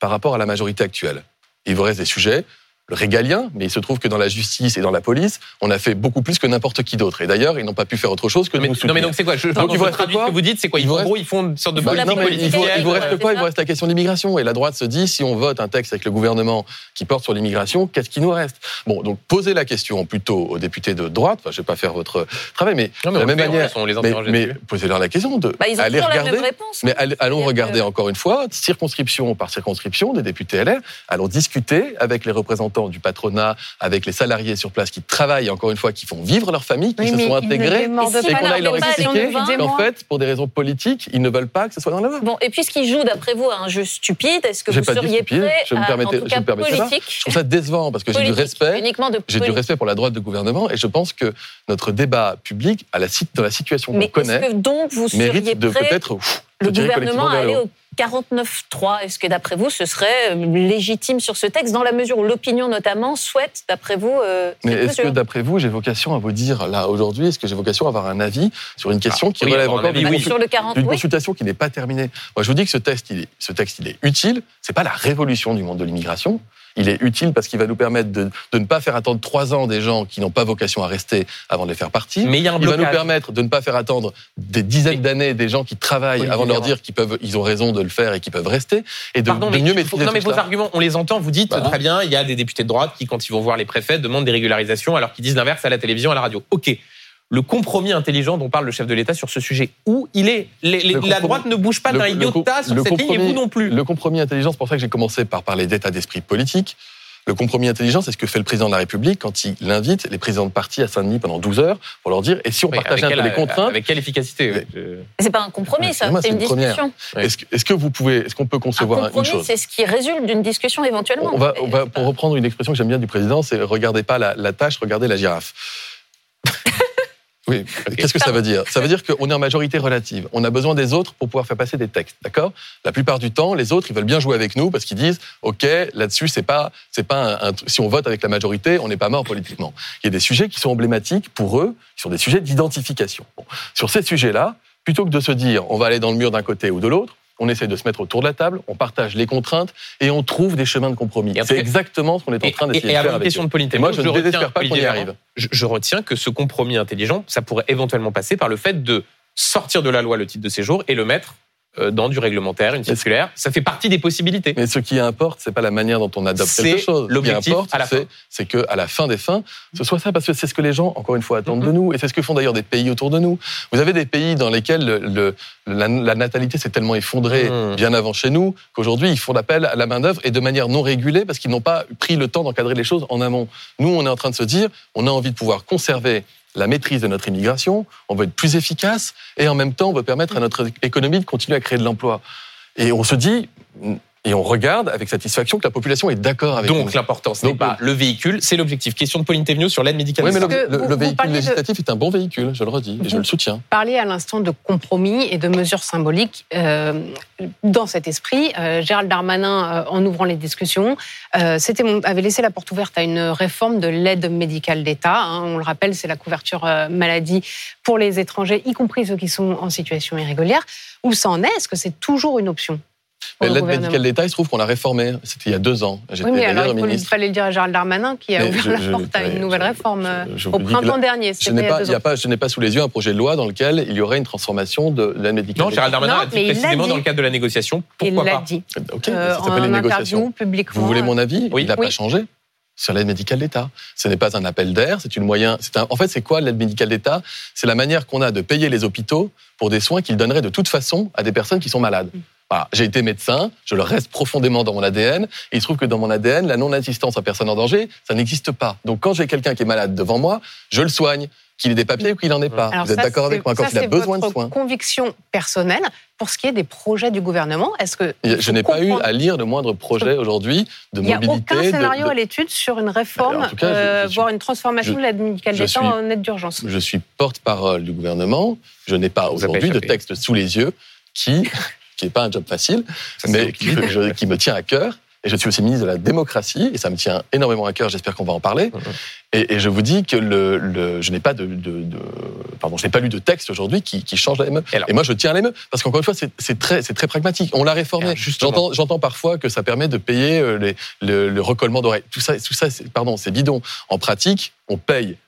par rapport à la majorité actuelle? Il vous reste des sujets régalien, mais il se trouve que dans la justice et dans la police, on a fait beaucoup plus que n'importe qui d'autre. Et d'ailleurs, ils n'ont pas pu faire autre chose que mais, nous soutenir. Non, mais donc c'est quoi? Je, Donc, il vous reste quoi? ce que vous dites, c'est quoi? Ils, gros, ils font une sorte de bah, politique non, il, vous, il vous reste quoi? Il vous reste la question de l'immigration. Et la droite se dit, si on vote un texte avec le gouvernement qui porte sur l'immigration, qu'est-ce qui nous reste? Bon, donc posez la question plutôt aux députés de droite. Enfin, je ne vais pas faire votre travail, mais, de la même manière. mais, mais posez-leur la question de bah, aller regarder. Réponse, mais allons regarder encore une fois, circonscription par circonscription, des députés LR. Allons discuter avec les représentants du patronat, avec les salariés sur place qui travaillent, encore une fois, qui font vivre leur famille, qui se sont intégrés, et qu'on aille leur expliquer qu'en fait, pour des raisons politiques, ils ne veulent pas que ce soit dans la loi. Bon, et puisqu'ils jouent, d'après vous, à un jeu stupide, est-ce que vous seriez prêt je me permettais, en tout cas, politique, Je trouve ça décevant parce que j'ai du respect. J'ai du respect pour la droite de gouvernement et je pense que notre débat public, à la, dans la situation qu'on connaît, donc vous mérite de peut-être le gouvernement à aller au 49.3. Est-ce que d'après vous, ce serait euh, légitime sur ce texte, dans la mesure où l'opinion notamment souhaite, d'après vous, euh, Mais est-ce que d'après vous, j'ai vocation à vous dire là aujourd'hui, est-ce que j'ai vocation à avoir un avis sur une question ah, qui relève encore d'une consultation qui n'est pas terminée Moi, je vous dis que ce texte, il est, ce texte, il est utile. C'est pas la révolution du monde de l'immigration il est utile parce qu'il va nous permettre de, ne pas faire attendre trois ans des gens qui n'ont pas vocation à rester avant de les faire partir. Mais il, y a un va nous permettre de ne pas faire attendre des dizaines d'années des gens qui travaillent avant de leur dire qu'ils peuvent, ils ont raison de le faire et qu'ils peuvent rester et de, Pardon, mieux maîtriser Non, mais vos arguments, on les entend. Vous dites très bien, il y a des députés de droite qui, quand ils vont voir les préfets, demandent des régularisations alors qu'ils disent l'inverse à la télévision, à la radio. Ok le compromis intelligent dont parle le chef de l'État sur ce sujet. Où il est La droite ne bouge pas d'un iota sur cette ligne et vous non plus. Le compromis intelligent, c'est pour ça que j'ai commencé par parler d'état d'esprit politique. Le compromis intelligent, c'est ce que fait le président de la République quand il invite les présidents de parti à Saint-Denis pendant 12 heures pour leur dire et si on partageait un peu les contraintes Avec quelle efficacité C'est pas un compromis, ça, c'est une, discussion. Est-ce que, vous pouvez, est-ce qu'on peut concevoir un compromis, C'est ce qui résulte d'une discussion éventuellement. On va, pour reprendre une expression que j'aime bien du président, c'est regardez pas la, la tâche, regardez la girafe. Oui. Qu'est-ce que ça veut dire? Ça veut dire qu'on est en majorité relative. On a besoin des autres pour pouvoir faire passer des textes, d'accord? La plupart du temps, les autres, ils veulent bien jouer avec nous parce qu'ils disent, ok, là-dessus, c'est pas, c'est pas un, si on vote avec la majorité, on n'est pas mort politiquement. Il y a des sujets qui sont emblématiques pour eux, qui sont des sujets d'identification. Sur ces sujets-là, plutôt que de se dire, on va aller dans le mur d'un côté ou de l'autre, on essaie de se mettre autour de la table, on partage les contraintes et on trouve des chemins de compromis. C'est exactement ce qu'on est en train d'essayer de faire. Et une question de politesse. moi, je, ne désespère pas qu'on y arrive. Je, retiens que ce compromis intelligent, ça pourrait éventuellement passer par le fait de sortir de la loi le titre de séjour et le mettre dans du réglementaire, une circulaire. Ça fait partie des possibilités. Mais ce qui importe, c'est pas la manière dont on adopte quelque chose. L'objectif à la fin. C'est que à la fin des fins, ce soit ça, parce que c'est ce que les gens, encore une fois, attendent de mm-hmm. nous, et c'est ce que font d'ailleurs des pays autour de nous. Vous avez des pays dans lesquels le, la, natalité s'est tellement effondrée mm. bien avant chez nous qu'aujourd'hui ils font appel à la main d'œuvre et de manière non régulée parce qu'ils n'ont pas pris le temps d'encadrer les choses en amont. Nous, on est en train de se dire, on a envie de pouvoir conserver la maîtrise de notre immigration, on veut être plus efficace et en même temps on veut permettre à notre économie de continuer à créer de l'emploi. Et on se dit, et on regarde avec satisfaction que la population est d'accord avec Donc l'important, ce n'est pas le véhicule, c'est l'objectif. Question de Pauline Thévenot sur l'aide médicale. Oui, mais le, véhicule législatif est un bon véhicule, je le redis, et je le soutiens. Parler à l'instant de compromis et de mesures symboliques. Euh, dans cet esprit, euh, Gérald Darmanin, euh, en ouvrant les discussions, avait laissé la porte ouverte à une réforme de l'aide médicale d'État. Hein. on le rappelle, c'est la couverture maladie pour les étrangers, y compris ceux qui sont en situation irrégulière. Où ça en est? Est-ce que c'est toujours une option? le l'aide médicale d'État, il se trouve qu'on l'a réformée. C'était il y a deux ans. J'étais Oui, mais alors il il ministre. fallait le dire à Gérald Darmanin qui a Mais ouvert je- la je- porte à une nouvelle je- réforme je- euh, je au printemps dernier. Je n'ai il pas, il pas, je n'ai pas sous les yeux un projet de loi dans lequel il y aurait une transformation de l'aide médicale. Non, Gérald Darmanin Non, a dit il l'a précisément dit. dans le cadre de la négociation. Il Pourquoi l'a pas dit Ok, euh, ça s'appelle en une négociation. publiquement. Vous voulez mon avis Oui. Il n'a Oui. pas changé sur l'aide médicale d'État. Ce n'est pas un appel d'air, c'est une moyen. C'est un, en fait, c'est quoi l'aide médicale d'État? C'est la manière qu'on a de payer les hôpitaux pour des soins qu'ils donneraient de toute façon à des personnes qui sont malades. Voilà. J'ai été médecin, je le reste profondément dans mon ADN, et il se trouve que dans mon ADN, la non-assistance à personne en danger, ça n'existe pas. Donc quand j'ai quelqu'un qui est malade devant moi, je le soigne, qu'il ait des papiers ou qu'il n'en ait pas. Alors Vous êtes d'accord avec moi Quand ça, il a besoin de votre soins. conviction personnelle. Pour ce qui est des projets du gouvernement, est-ce que Je n'ai pas eu à lire le moindre projet aujourd'hui de Il n'y a mobilité. aucun scénario de- à l'étude sur une réforme, cas, euh, je suis- voire une transformation je- de l'aide médicale d'État en aide d'urgence. Je suis porte-parole du gouvernement. Je n'ai pas aujourd'hui de texte sous les yeux qui, qui n'est pas un job facile, Ça, mais qui, qui- je- (laughs) qui me tient à cœur. Et je suis aussi ministre de la démocratie, et ça me tient énormément à cœur. J'espère qu'on va en parler. Et, et je vous dis que le, le- je n'ai pas de, de- de- pardon, je n'ai pas lu de texte aujourd'hui qui, qui change la ME. Et moi, je tiens à l'ME parce qu'encore une fois, c'est très, très pragmatique. On l'a réformé. J'entends, parfois que ça permet de payer euh, les, le, le recollement d'oreilles. Tout ça, tout ça, pardon, c'est bidon. En pratique, on paye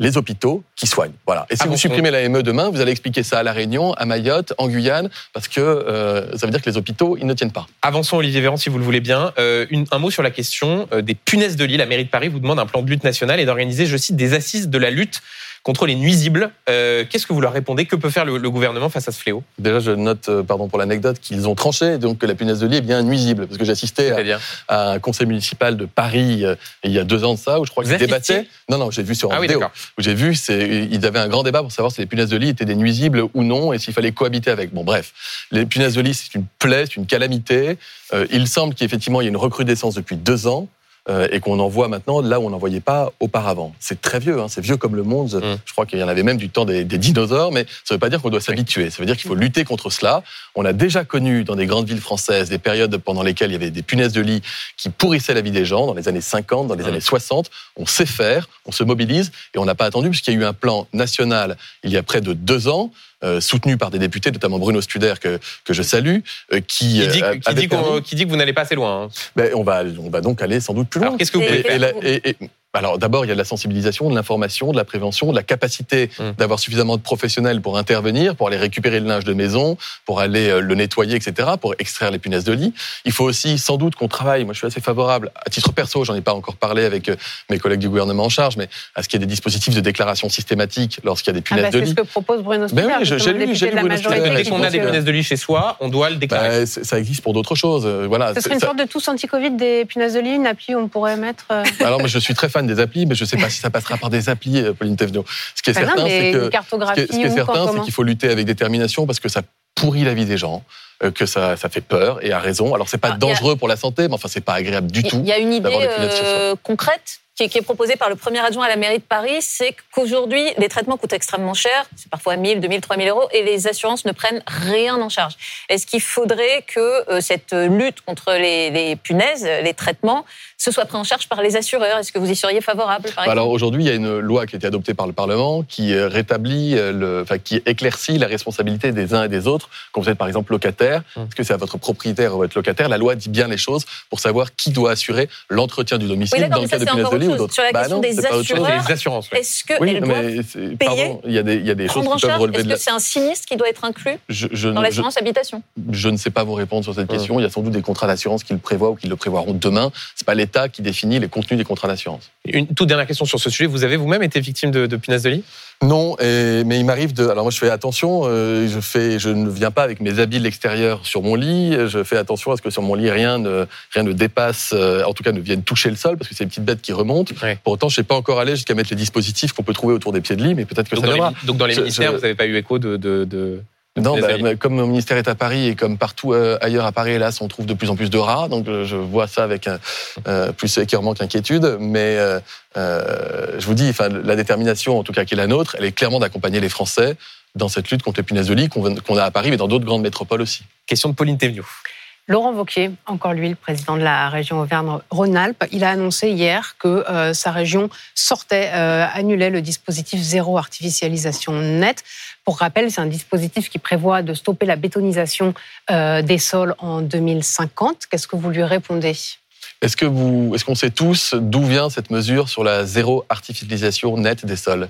les hôpitaux qui soignent. Voilà. Et si Ah vous bon, supprimez la ME demain, vous allez expliquer ça à La Réunion, à Mayotte, en Guyane, parce que euh, ça veut dire que les hôpitaux, ils ne tiennent pas. Avançons, Olivier Véran, si vous le voulez bien. Euh, une- un mot sur la question euh, des punaises de lit. La mairie de Paris vous demande un plan de lutte nationale et d'organiser, je cite, des assises de la lutte contre les nuisibles. Euh, Qu'est-ce que vous leur répondez? Que peut faire le, le gouvernement face à ce fléau? Déjà, je note, euh, pardon pour l'anecdote, qu'ils ont tranché, donc que la punaise de lit est bien nuisible, parce que j'ai assisté à, à un conseil municipal de Paris euh, il y a deux ans de ça, où je crois qu'ils débattaient. Non, non, j'ai vu sur Ah oui, vidéo. où j'ai vu, ils avaient un grand débat pour savoir si les punaises de lit étaient des nuisibles ou non et s'il fallait cohabiter avec. Bon, bref. Les punaises de lit, c'est une plaie, c'est une calamité. Euh, il semble qu'effectivement, il y a une recrudescence depuis deux ans. Euh, et qu'on en voit maintenant là où on n'en voyait pas auparavant. C'est très vieux, hein, c'est vieux comme le monde. Mm. Je crois qu'il y en avait même du temps des, des dinosaures, mais ça ne veut pas dire qu'on doit s'habituer. Ça veut dire qu'il faut lutter contre cela. On a déjà connu dans des grandes villes françaises des périodes pendant lesquelles il y avait des punaises de lit qui pourrissaient la vie des gens, dans les années 50, dans les Mm. années 60. On sait faire, on se mobilise et on n'a pas attendu puisqu'il y a eu un plan national il y a près de deux ans. Euh, soutenu par des députés, notamment Bruno Studer que que je salue, euh, qui, qui dit, euh, qui dit qui dit que vous n'allez pas assez loin. hein. ben, on va on va donc aller sans doute plus loin. Qu'est-ce que vous et- alors d'abord, il y a de la sensibilisation, de l'information, de la prévention, de la capacité Hum. d'avoir suffisamment de professionnels pour intervenir, pour aller récupérer le linge de maison, pour aller euh, le nettoyer, etc., pour extraire les punaises de lit. Il faut aussi sans doute qu'on travaille, moi je suis assez favorable, à titre perso, j'en ai pas encore parlé avec euh, mes collègues du gouvernement en charge, mais à ce qu'il y ait des dispositifs de déclaration systématique lorsqu'il y a des Ah punaises bah, de c'est ce lit. que propose Bruno Ben Studer, oui, j'ai- lu- j'ai de lu Bruno. Dès qu'on a des punaises de lit chez soi, on doit le déclarer. Ben, c'est- ça existe pour d'autres choses. euh, Voilà. Ce serait une Ça- sorte de tous anti-Covid des punaises de lit, une appli où on pourrait mettre. Alors moi je suis très fan des applis, mais je ne sais pas si ça passera par des applis, euh, Pauline Thévenot. Ce qui est bah certain, c'est que ce qui est, ce qui est ou certain, c'est qu'il faut lutter avec détermination parce que ça pourrit la vie des gens, euh, que ça, ça fait peur et à raison. Alors c'est pas Ah, a- dangereux pour la santé, mais enfin c'est pas agréable du tout. Il y a une idée euh, concrète? Qui est, qui est proposée par le premier adjoint à la mairie de Paris, c'est qu'aujourd'hui, les traitements coûtent extrêmement cher, c'est parfois 1000, 2000, 3000 euros, et les assurances ne prennent rien en charge. Est-ce qu'il faudrait que euh, cette lutte contre les, les punaises, les traitements, ce soit pris en charge par les assureurs? Est-ce que vous y seriez favorable, par exemple? Alors aujourd'hui, il y a une loi qui a été adoptée par le Parlement qui euh, rétablit, euh, le, enfin qui éclaircit la responsabilité des uns et des autres. Quand vous êtes par exemple locataire, Hum. est-ce que c'est à votre propriétaire ou votre locataire? La loi dit bien les choses pour savoir qui doit assurer l'entretien du domicile Oui, dans le cas de punaises de lit ou chose. d'autres. Sur la Bah question non, des assureurs, assurances. Est-ce qu'elles Oui, doivent mais c'est- payer pardon, il y a des, il y a des choses qui peuvent charge relever Est-ce que la... c'est un sinistre qui doit être inclus Je, je, dans l'assurance habitation je ne sais pas vous répondre sur cette question. Il y a sans doute des contrats d'assurance qui le prévoient ou qui le prévoiront demain. C'est pas l'État qui définit les contenus des contrats d'assurance. Une toute dernière question sur ce sujet. Vous avez vous-même été victime de, de punaises de lit? Non, et- mais il m'arrive de. Alors moi, je fais attention. euh, je fais, je ne viens pas avec mes habits de l'extérieur sur mon lit. Je fais attention à ce que sur mon lit rien ne rien ne dépasse, euh, en tout cas ne vienne toucher le sol, parce que c'est une petite bête qui remonte. Ouais. Pour autant, je sais pas encore aller jusqu'à mettre les dispositifs qu'on peut trouver autour des pieds de lit, mais peut-être que donc ça viendra. donc dans les Je- ministères, je- vous n'avez pas eu écho de... de, de- Non, bah, comme mon ministère est à Paris et comme partout euh, ailleurs à Paris, hélas, on trouve de plus en plus de rats. Donc euh, je vois ça avec euh, plus écœurement qu'inquiétude. Mais euh, euh, je vous dis, enfin, la détermination, en tout cas qui est la nôtre, elle est clairement d'accompagner les Français dans cette lutte contre les punaises de lit qu'on a à Paris, mais dans d'autres grandes métropoles aussi. Question de Pauline Thévenot. Laurent Wauquiez, encore lui, le président de la région Auvergne-Rhône-Alpes, il a annoncé hier que euh, sa région sortait, euh, annulait le dispositif zéro artificialisation nette. Pour rappel, c'est un dispositif qui prévoit de stopper la bétonisation euh, des sols en 2050. Qu'est-ce que vous lui répondez? Est-ce que vous, est-ce qu'on sait tous d'où vient cette mesure sur la zéro artificialisation nette des sols?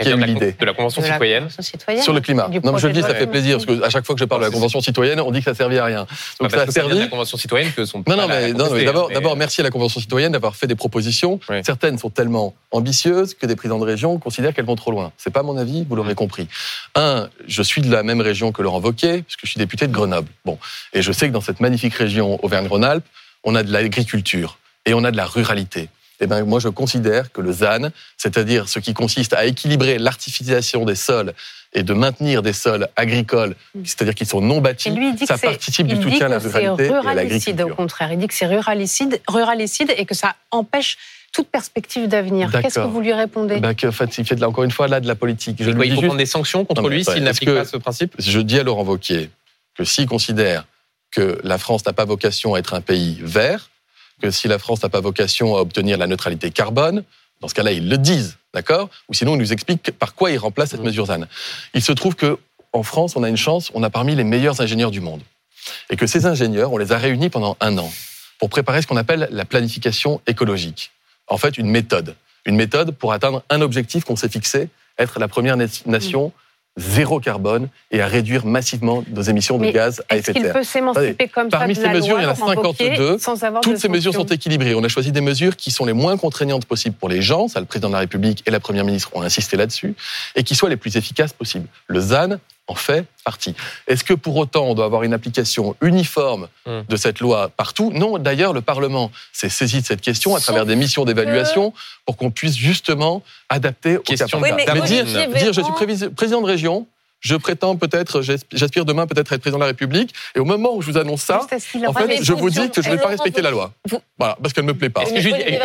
Qui a eu l'idée de la Convention De la citoyenne. Convention citoyenne Sur le climat. Non, mais je le dis, ça fait plaisir, parce qu'à chaque fois que je parle de la Convention citoyenne, on dit que ça servait à rien. Pas Donc ça parce a que ça servi. la Convention citoyenne que son. Non, non, mais, non, mais d'abord, mais- d'abord, merci à la Convention citoyenne d'avoir fait des propositions. Oui. Certaines sont tellement ambitieuses que des présidents de région considèrent qu'elles vont trop loin. C'est pas mon avis, vous Mm. l'aurez compris. Un, je suis de la même région que Laurent Wauquiez, puisque je suis député de Grenoble. Bon, et je sais que dans cette magnifique région Auvergne-Rhône-Alpes, on a de l'agriculture et on a de la ruralité. Eh ben, moi, je considère que le ZAN, c'est-à-dire ce qui consiste à équilibrer l'artificialisation des sols et de maintenir des sols agricoles, c'est-à-dire qui sont non bâtis, lui, ça participe du soutien à la ruralité et à ruralicide, au l'agriculture. contraire. Il dit que c'est ruralicide, ruralicide et que ça empêche toute perspective d'avenir. Qu'est-ce que vous lui répondez Ben, que, en fait, il fait de la- encore une fois là de la politique. Je quoi, dis il faut juste- prendre des sanctions contre Non, lui s'il n'applique que- pas ce principe? je dis à Laurent Wauquiez que s'il considère que la France n'a pas vocation à être un pays vert, que si la France n'a pas vocation à obtenir la neutralité carbone, dans ce cas-là, ils le disent, d'accord Ou sinon, ils nous expliquent par quoi ils remplacent cette Mhm. mesure ZAN. Il se trouve que en France, on a une chance, on a parmi les meilleurs ingénieurs du monde. Et que ces ingénieurs, on les a réunis pendant un an pour préparer ce qu'on appelle la planification écologique. En fait, une méthode. Une méthode pour atteindre un objectif qu'on s'est fixé, être la première na- nation zéro carbone et à réduire massivement nos émissions de Mais gaz à effet de qu'il terre. peut s'émanciper comme Parmi ça de ces la mesures, loi, il y en a Laurent Wauquiez, 52. sans avoir Toutes ces mesures sont équilibrées. On a choisi des mesures qui sont les moins contraignantes possibles pour les gens, ça le président de la République et la première ministre ont insisté là-dessus, et qui soient les plus efficaces possibles. Le ZAN en fait partie. Est-ce que pour autant on doit avoir une application uniforme Hmm. de cette loi partout? Non, d'ailleurs le Parlement s'est saisi de cette question à Sauf travers des missions d'évaluation pour qu'on puisse justement adapter Question cas. Oui, mais Mais dire, dire je suis président de région, je prétends peut-être, j'asp- j'aspire demain peut-être à être président de la République, et au moment où je vous annonce ça, en fait, je vous dis que je ne vais pas respecter la loi. vous- Voilà, parce qu'elle ne me plaît pas. Est-ce que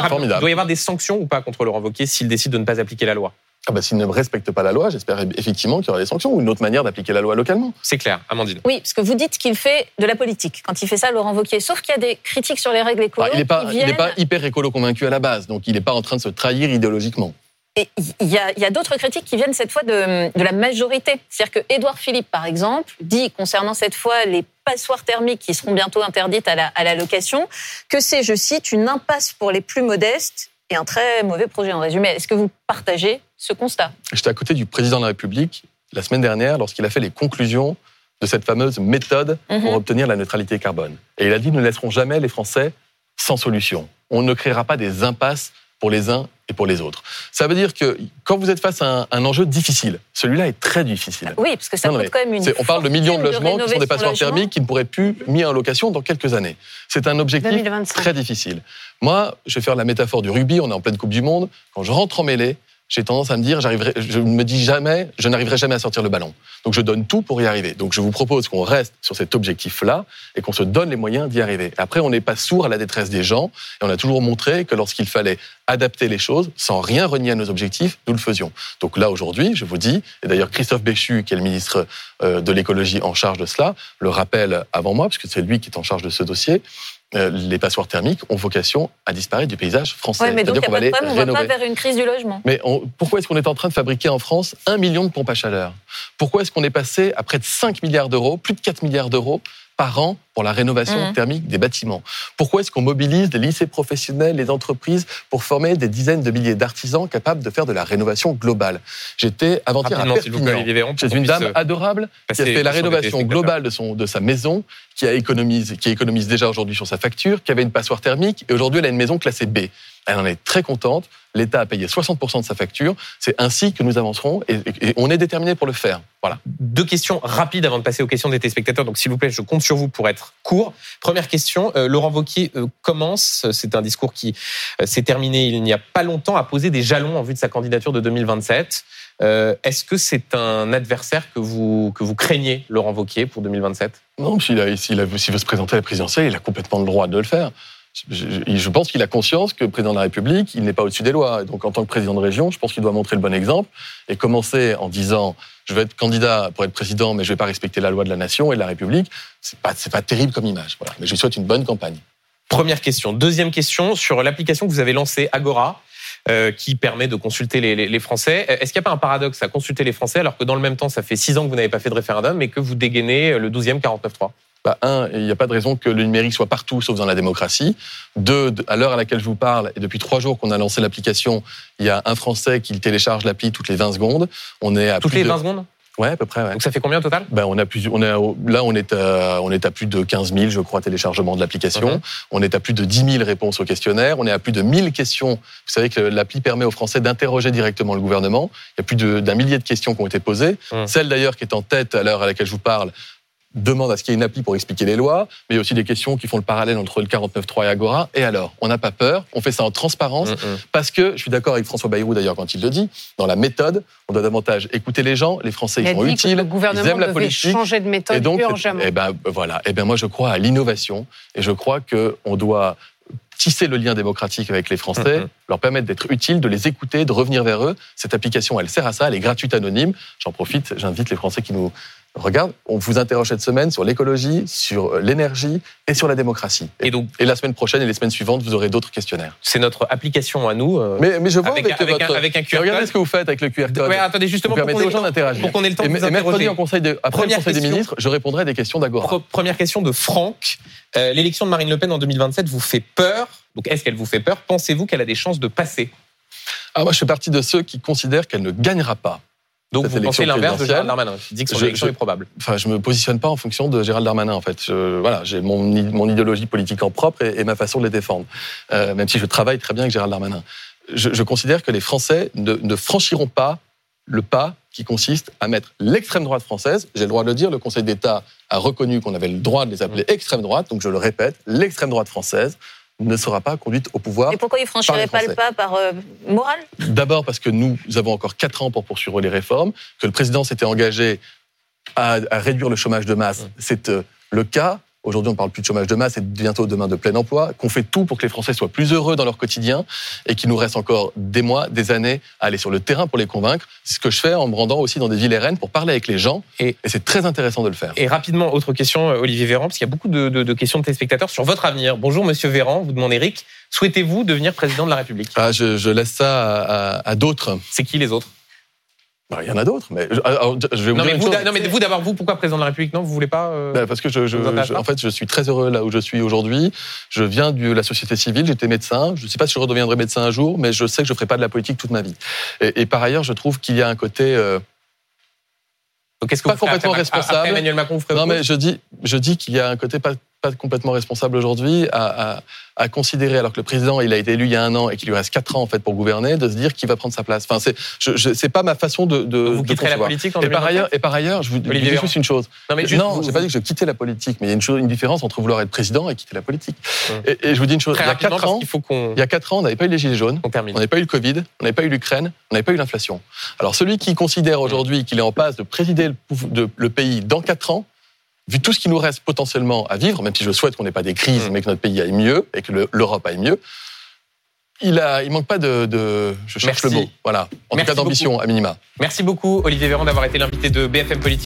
Formidable. il doit y avoir des sanctions ou pas contre Laurent Wauquiez s'il décide de ne pas appliquer la loi? Ah bah, S'il ne respecte pas la loi, j'espère effectivement qu'il y aura des sanctions ou une autre manière d'appliquer la loi localement. C'est clair, Amandine. Oui, parce que vous dites qu'il fait de la politique quand il fait ça, Laurent Wauquiez. Sauf qu'il y a des critiques sur les règles écolo Enfin, il n'est pas, viennent. hyper écolo convaincu à la base, donc il n'est pas en train de se trahir idéologiquement. Et il y a, d'autres critiques qui viennent cette fois de, de la majorité. C'est-à-dire que Édouard Philippe, par exemple, dit concernant cette fois les passoires thermiques qui seront bientôt interdites à la, à la location, que c'est, je cite, une impasse pour les plus modestes et un très mauvais projet en résumé. Est-ce que vous partagez ce constat J'étais à côté du président de la République la semaine dernière lorsqu'il a fait les conclusions de cette fameuse méthode pour Mhm. obtenir la neutralité carbone. Et il a dit nous ne laisserons jamais les Français sans solution. On ne créera pas des impasses pour les uns et pour les autres. Ça veut dire que quand vous êtes face à un, un enjeu difficile, celui-là est très difficile. Oui, parce que ça Non, non, coûte quand même une. On parle de millions de logements qui sont des passoires thermiques qui ne pourraient plus mis en location dans quelques années. C'est un objectif 2025. très difficile. Moi, je vais faire la métaphore du rugby, on est en pleine Coupe du Monde. Quand je rentre en mêlée, j'ai tendance à me dire, j'arriverai, je me dis jamais, je n'arriverai jamais à sortir le ballon. Donc je donne tout pour y arriver. Donc je vous propose qu'on reste sur cet objectif-là et qu'on se donne les moyens d'y arriver. Après, on n'est pas sourd à la détresse des gens et on a toujours montré que lorsqu'il fallait adapter les choses sans rien renier à nos objectifs, nous le faisions. Donc là, aujourd'hui, je vous dis, et d'ailleurs Christophe Béchu, qui est le ministre euh, de l'écologie en charge de cela, le rappelle avant moi, parce que c'est lui qui est en charge de ce dossier, euh, les passoires thermiques ont vocation à disparaître du paysage français. Oui, mais donc de va les problème, on ne va pas vers une crise du logement. Mais on- pourquoi est-ce qu'on est en train de fabriquer en France un million de pompes à chaleur? Pourquoi est-ce qu'on est passé à près de 5 milliards d'euros, plus de 4 milliards d'euros par an pour la rénovation Mhm. thermique des bâtiments Pourquoi est-ce qu'on mobilise les lycées professionnels, les entreprises pour former des dizaines de milliers d'artisans capables de faire de la rénovation globale? J'étais avant-hier à Rapidement, s'il vous plaît, Perpignan chez une dame euh, adorable qui a fait la rénovation globale de, son, de sa maison, qui, a économise, qui économise déjà aujourd'hui sur sa facture, qui avait une passoire thermique, et aujourd'hui elle a une maison classée B. Elle en est très contente. L'État a payé 60% de sa facture. C'est ainsi que nous avancerons et, et- et on est déterminé pour le faire. Voilà. Deux questions rapides avant de passer aux questions des téléspectateurs. Donc, s'il vous plaît, je compte sur vous pour être court. Première question, euh, Laurent Wauquiez euh, commence, c'est un discours qui euh, s'est terminé il n'y a pas longtemps, à poser des jalons en vue de sa candidature de 2027. Euh, Est-ce que c'est un adversaire que vous, que vous craignez, Laurent Wauquiez, pour 2027 Non, s'il veut se présenter à la présidentielle, il a complètement le droit de le faire. Je, pense qu'il a conscience que président de la République, il n'est pas au-dessus des lois. Et donc, en tant que président de région, je pense qu'il doit montrer le bon exemple et commencer en disant je vais être candidat pour être président, mais je vais pas respecter la loi de la nation et de la République. C'est pas, pas terrible comme image. Mais je lui souhaite une bonne campagne. Première question. Deuxième question sur l'application que vous avez lancée, Agora. euh, qui permet de consulter les, Français. Est-ce qu'il n'y a pas un paradoxe à consulter les Français alors que dans le même temps, ça fait six ans que vous n'avez pas fait de référendum et que vous dégainez le 12e 49.3 Bah, un, il n'y a pas de raison que le numérique soit partout, sauf dans la démocratie. Deux, à l'heure à laquelle je vous parle, et depuis trois jours qu'on a lancé l'application, il y a un Français qui télécharge l'appli toutes les 20 secondes. On est à Toutes plus les de... 20 secondes? Ouais, à peu près. Ouais. Donc ça fait combien au total? Ben, on a plus, on là, on est à, on est à plus de 15 000, je crois, téléchargements de l'application. Mhm. On est à plus de 10 000 réponses au questionnaire. On est à plus de 1000 questions. Vous savez que l'appli permet aux Français d'interroger directement le gouvernement. Il y a plus d'un millier de questions qui ont été posées. Mhm. Celle d'ailleurs qui est en tête à l'heure à laquelle je vous parle demande à ce qu'il y ait une appli pour expliquer les lois, mais il y a aussi des questions qui font le parallèle entre le 49.3 et Agora. Et alors, on n'a pas peur, on fait ça en transparence, Mm, mm. parce que, je suis d'accord avec François Bayrou d'ailleurs quand il le dit, dans la méthode, on doit davantage écouter les gens, les Français Il ils sont utiles, le ils gouvernement aiment la politique. changer de méthode Et donc, urgemment. eh ben voilà. Eh ben moi, je crois à l'innovation et je crois que on doit tisser le lien démocratique avec les Français, Mhm. leur permettre d'être utiles, de les écouter, de revenir vers eux. Cette application, elle sert à ça, elle est gratuite, anonyme. J'en profite, j'invite les Français qui nous regardent. On vous interroge cette semaine sur l'écologie, sur l'énergie et sur la démocratie. Et donc, Et la semaine prochaine et les semaines suivantes, vous aurez d'autres questionnaires. c'est notre application à nous. euh, Mais, mais je vois avec, avec, avec votre... un, avec un QR Regardez code. ce que vous faites avec le QR code. Ouais, attendez, justement, vous pour qu'on permettez ait aux le gens temps- d'interagir. pour qu'on ait le temps Et, de vous et mercredi, en conseil de, après Première le Conseil des ministres, je répondrai à des questions d'Agora. Pre- Première question de Franck. Euh, L'élection de Marine Le Pen en 2027 vous fait peur? Donc, est-ce qu'elle vous fait peur? Pensez-vous qu'elle a des chances de passer? Ah, moi, je fais partie de ceux qui considèrent qu'elle ne gagnera pas. Donc, vous pensez l'inverse de Gérald Darmanin qui dit que son je- élection je- est probable. Enfin, je me positionne pas en fonction de Gérald Darmanin, en fait. Je- voilà, j'ai mon, i- mon idéologie politique en propre et, et ma façon de les défendre. Euh, même si je travaille très bien avec Gérald Darmanin. Je, je considère que les Français ne, ne franchiront pas le pas qui consiste à mettre l'extrême droite française. J'ai le droit de le dire, le Conseil d'État a reconnu qu'on avait le droit de les appeler extrême droite, donc je le répète, l'extrême droite française ne sera pas conduite au pouvoir Et pourquoi il franchirait Par pas le pas par euh, morale? D'abord parce que nous avons encore quatre ans pour poursuivre les réformes, que le président s'était engagé à, à réduire le chômage de masse. C'est euh, le cas. Aujourd'hui, on ne parle plus de chômage de masse et bientôt demain de plein emploi. Qu'on fait tout pour que les Français soient plus heureux dans leur quotidien et qu'il nous reste encore des mois, des années à aller sur le terrain pour les convaincre. C'est ce que je fais en me rendant aussi dans des villes et rennes pour parler avec les gens. Et- Et, c'est très intéressant de le faire. Et rapidement, autre question, euh, Olivier Véran, parce qu'il y a beaucoup de, de- de questions de téléspectateurs sur votre avenir. Bonjour, monsieur Véran, vous demande Eric, souhaitez-vous devenir président de la République? Ah, je, je laisse ça à, à- à d'autres. C'est qui les autres? Bah, Il y en a d'autres, mais je, alors, je vais vous non dire mais, une vous, chose. non, mais vous d'abord, vous, pourquoi président de la République? Non, vous voulez pas euh, Ben, Parce que je, je- en fait, je suis très heureux là où je suis aujourd'hui. Je viens de la société civile, j'étais médecin. Je ne sais pas si je redeviendrai médecin un jour, mais je sais que je ne ferai pas de la politique toute ma vie. Et, et par ailleurs, je trouve qu'il y a un côté. euh, Donc, qu'est-ce que pas vous complètement après- responsable. Après Emmanuel Macron, vous non, mais je dis, je dis qu'il y a un côté pas, pas complètement responsable aujourd'hui à, à, à considérer, alors que le président, il a été élu il y a un an et qu'il lui reste quatre ans en fait pour gouverner, de se dire qu'il va prendre sa place. Enfin, c'est, je, je, c'est pas ma façon de, de, Vous de quitterez la politique en Et par 2027? ailleurs, et par ailleurs, je vous, Olivier dis juste une chose. Non, mais juste, non, vous- j'ai pas dit que je quittais la politique, mais il y a une, chose, une différence entre vouloir être président et quitter la politique. Hum. Et, et je vous dis une chose. Très il y a quatre ans, qu'il faut qu'on il y a quatre ans, on n'avait pas eu les gilets jaunes. On n'avait pas eu le Covid, on n'avait pas eu l'Ukraine, on n'avait pas eu l'inflation. Alors celui qui considère aujourd'hui qu'il est en passe de présider le, de- le pays dans quatre ans, vu tout ce qui nous reste potentiellement à vivre, même si je souhaite qu'on n'ait pas des crises, Mm. mais que notre pays aille mieux et que le- l'Europe aille mieux, il a, il manque pas de, de- je cherche Merci. le mot, voilà, en Merci tout cas d'ambition à minima. Merci beaucoup, Olivier Véran, d'avoir été l'invité de BFM Politique.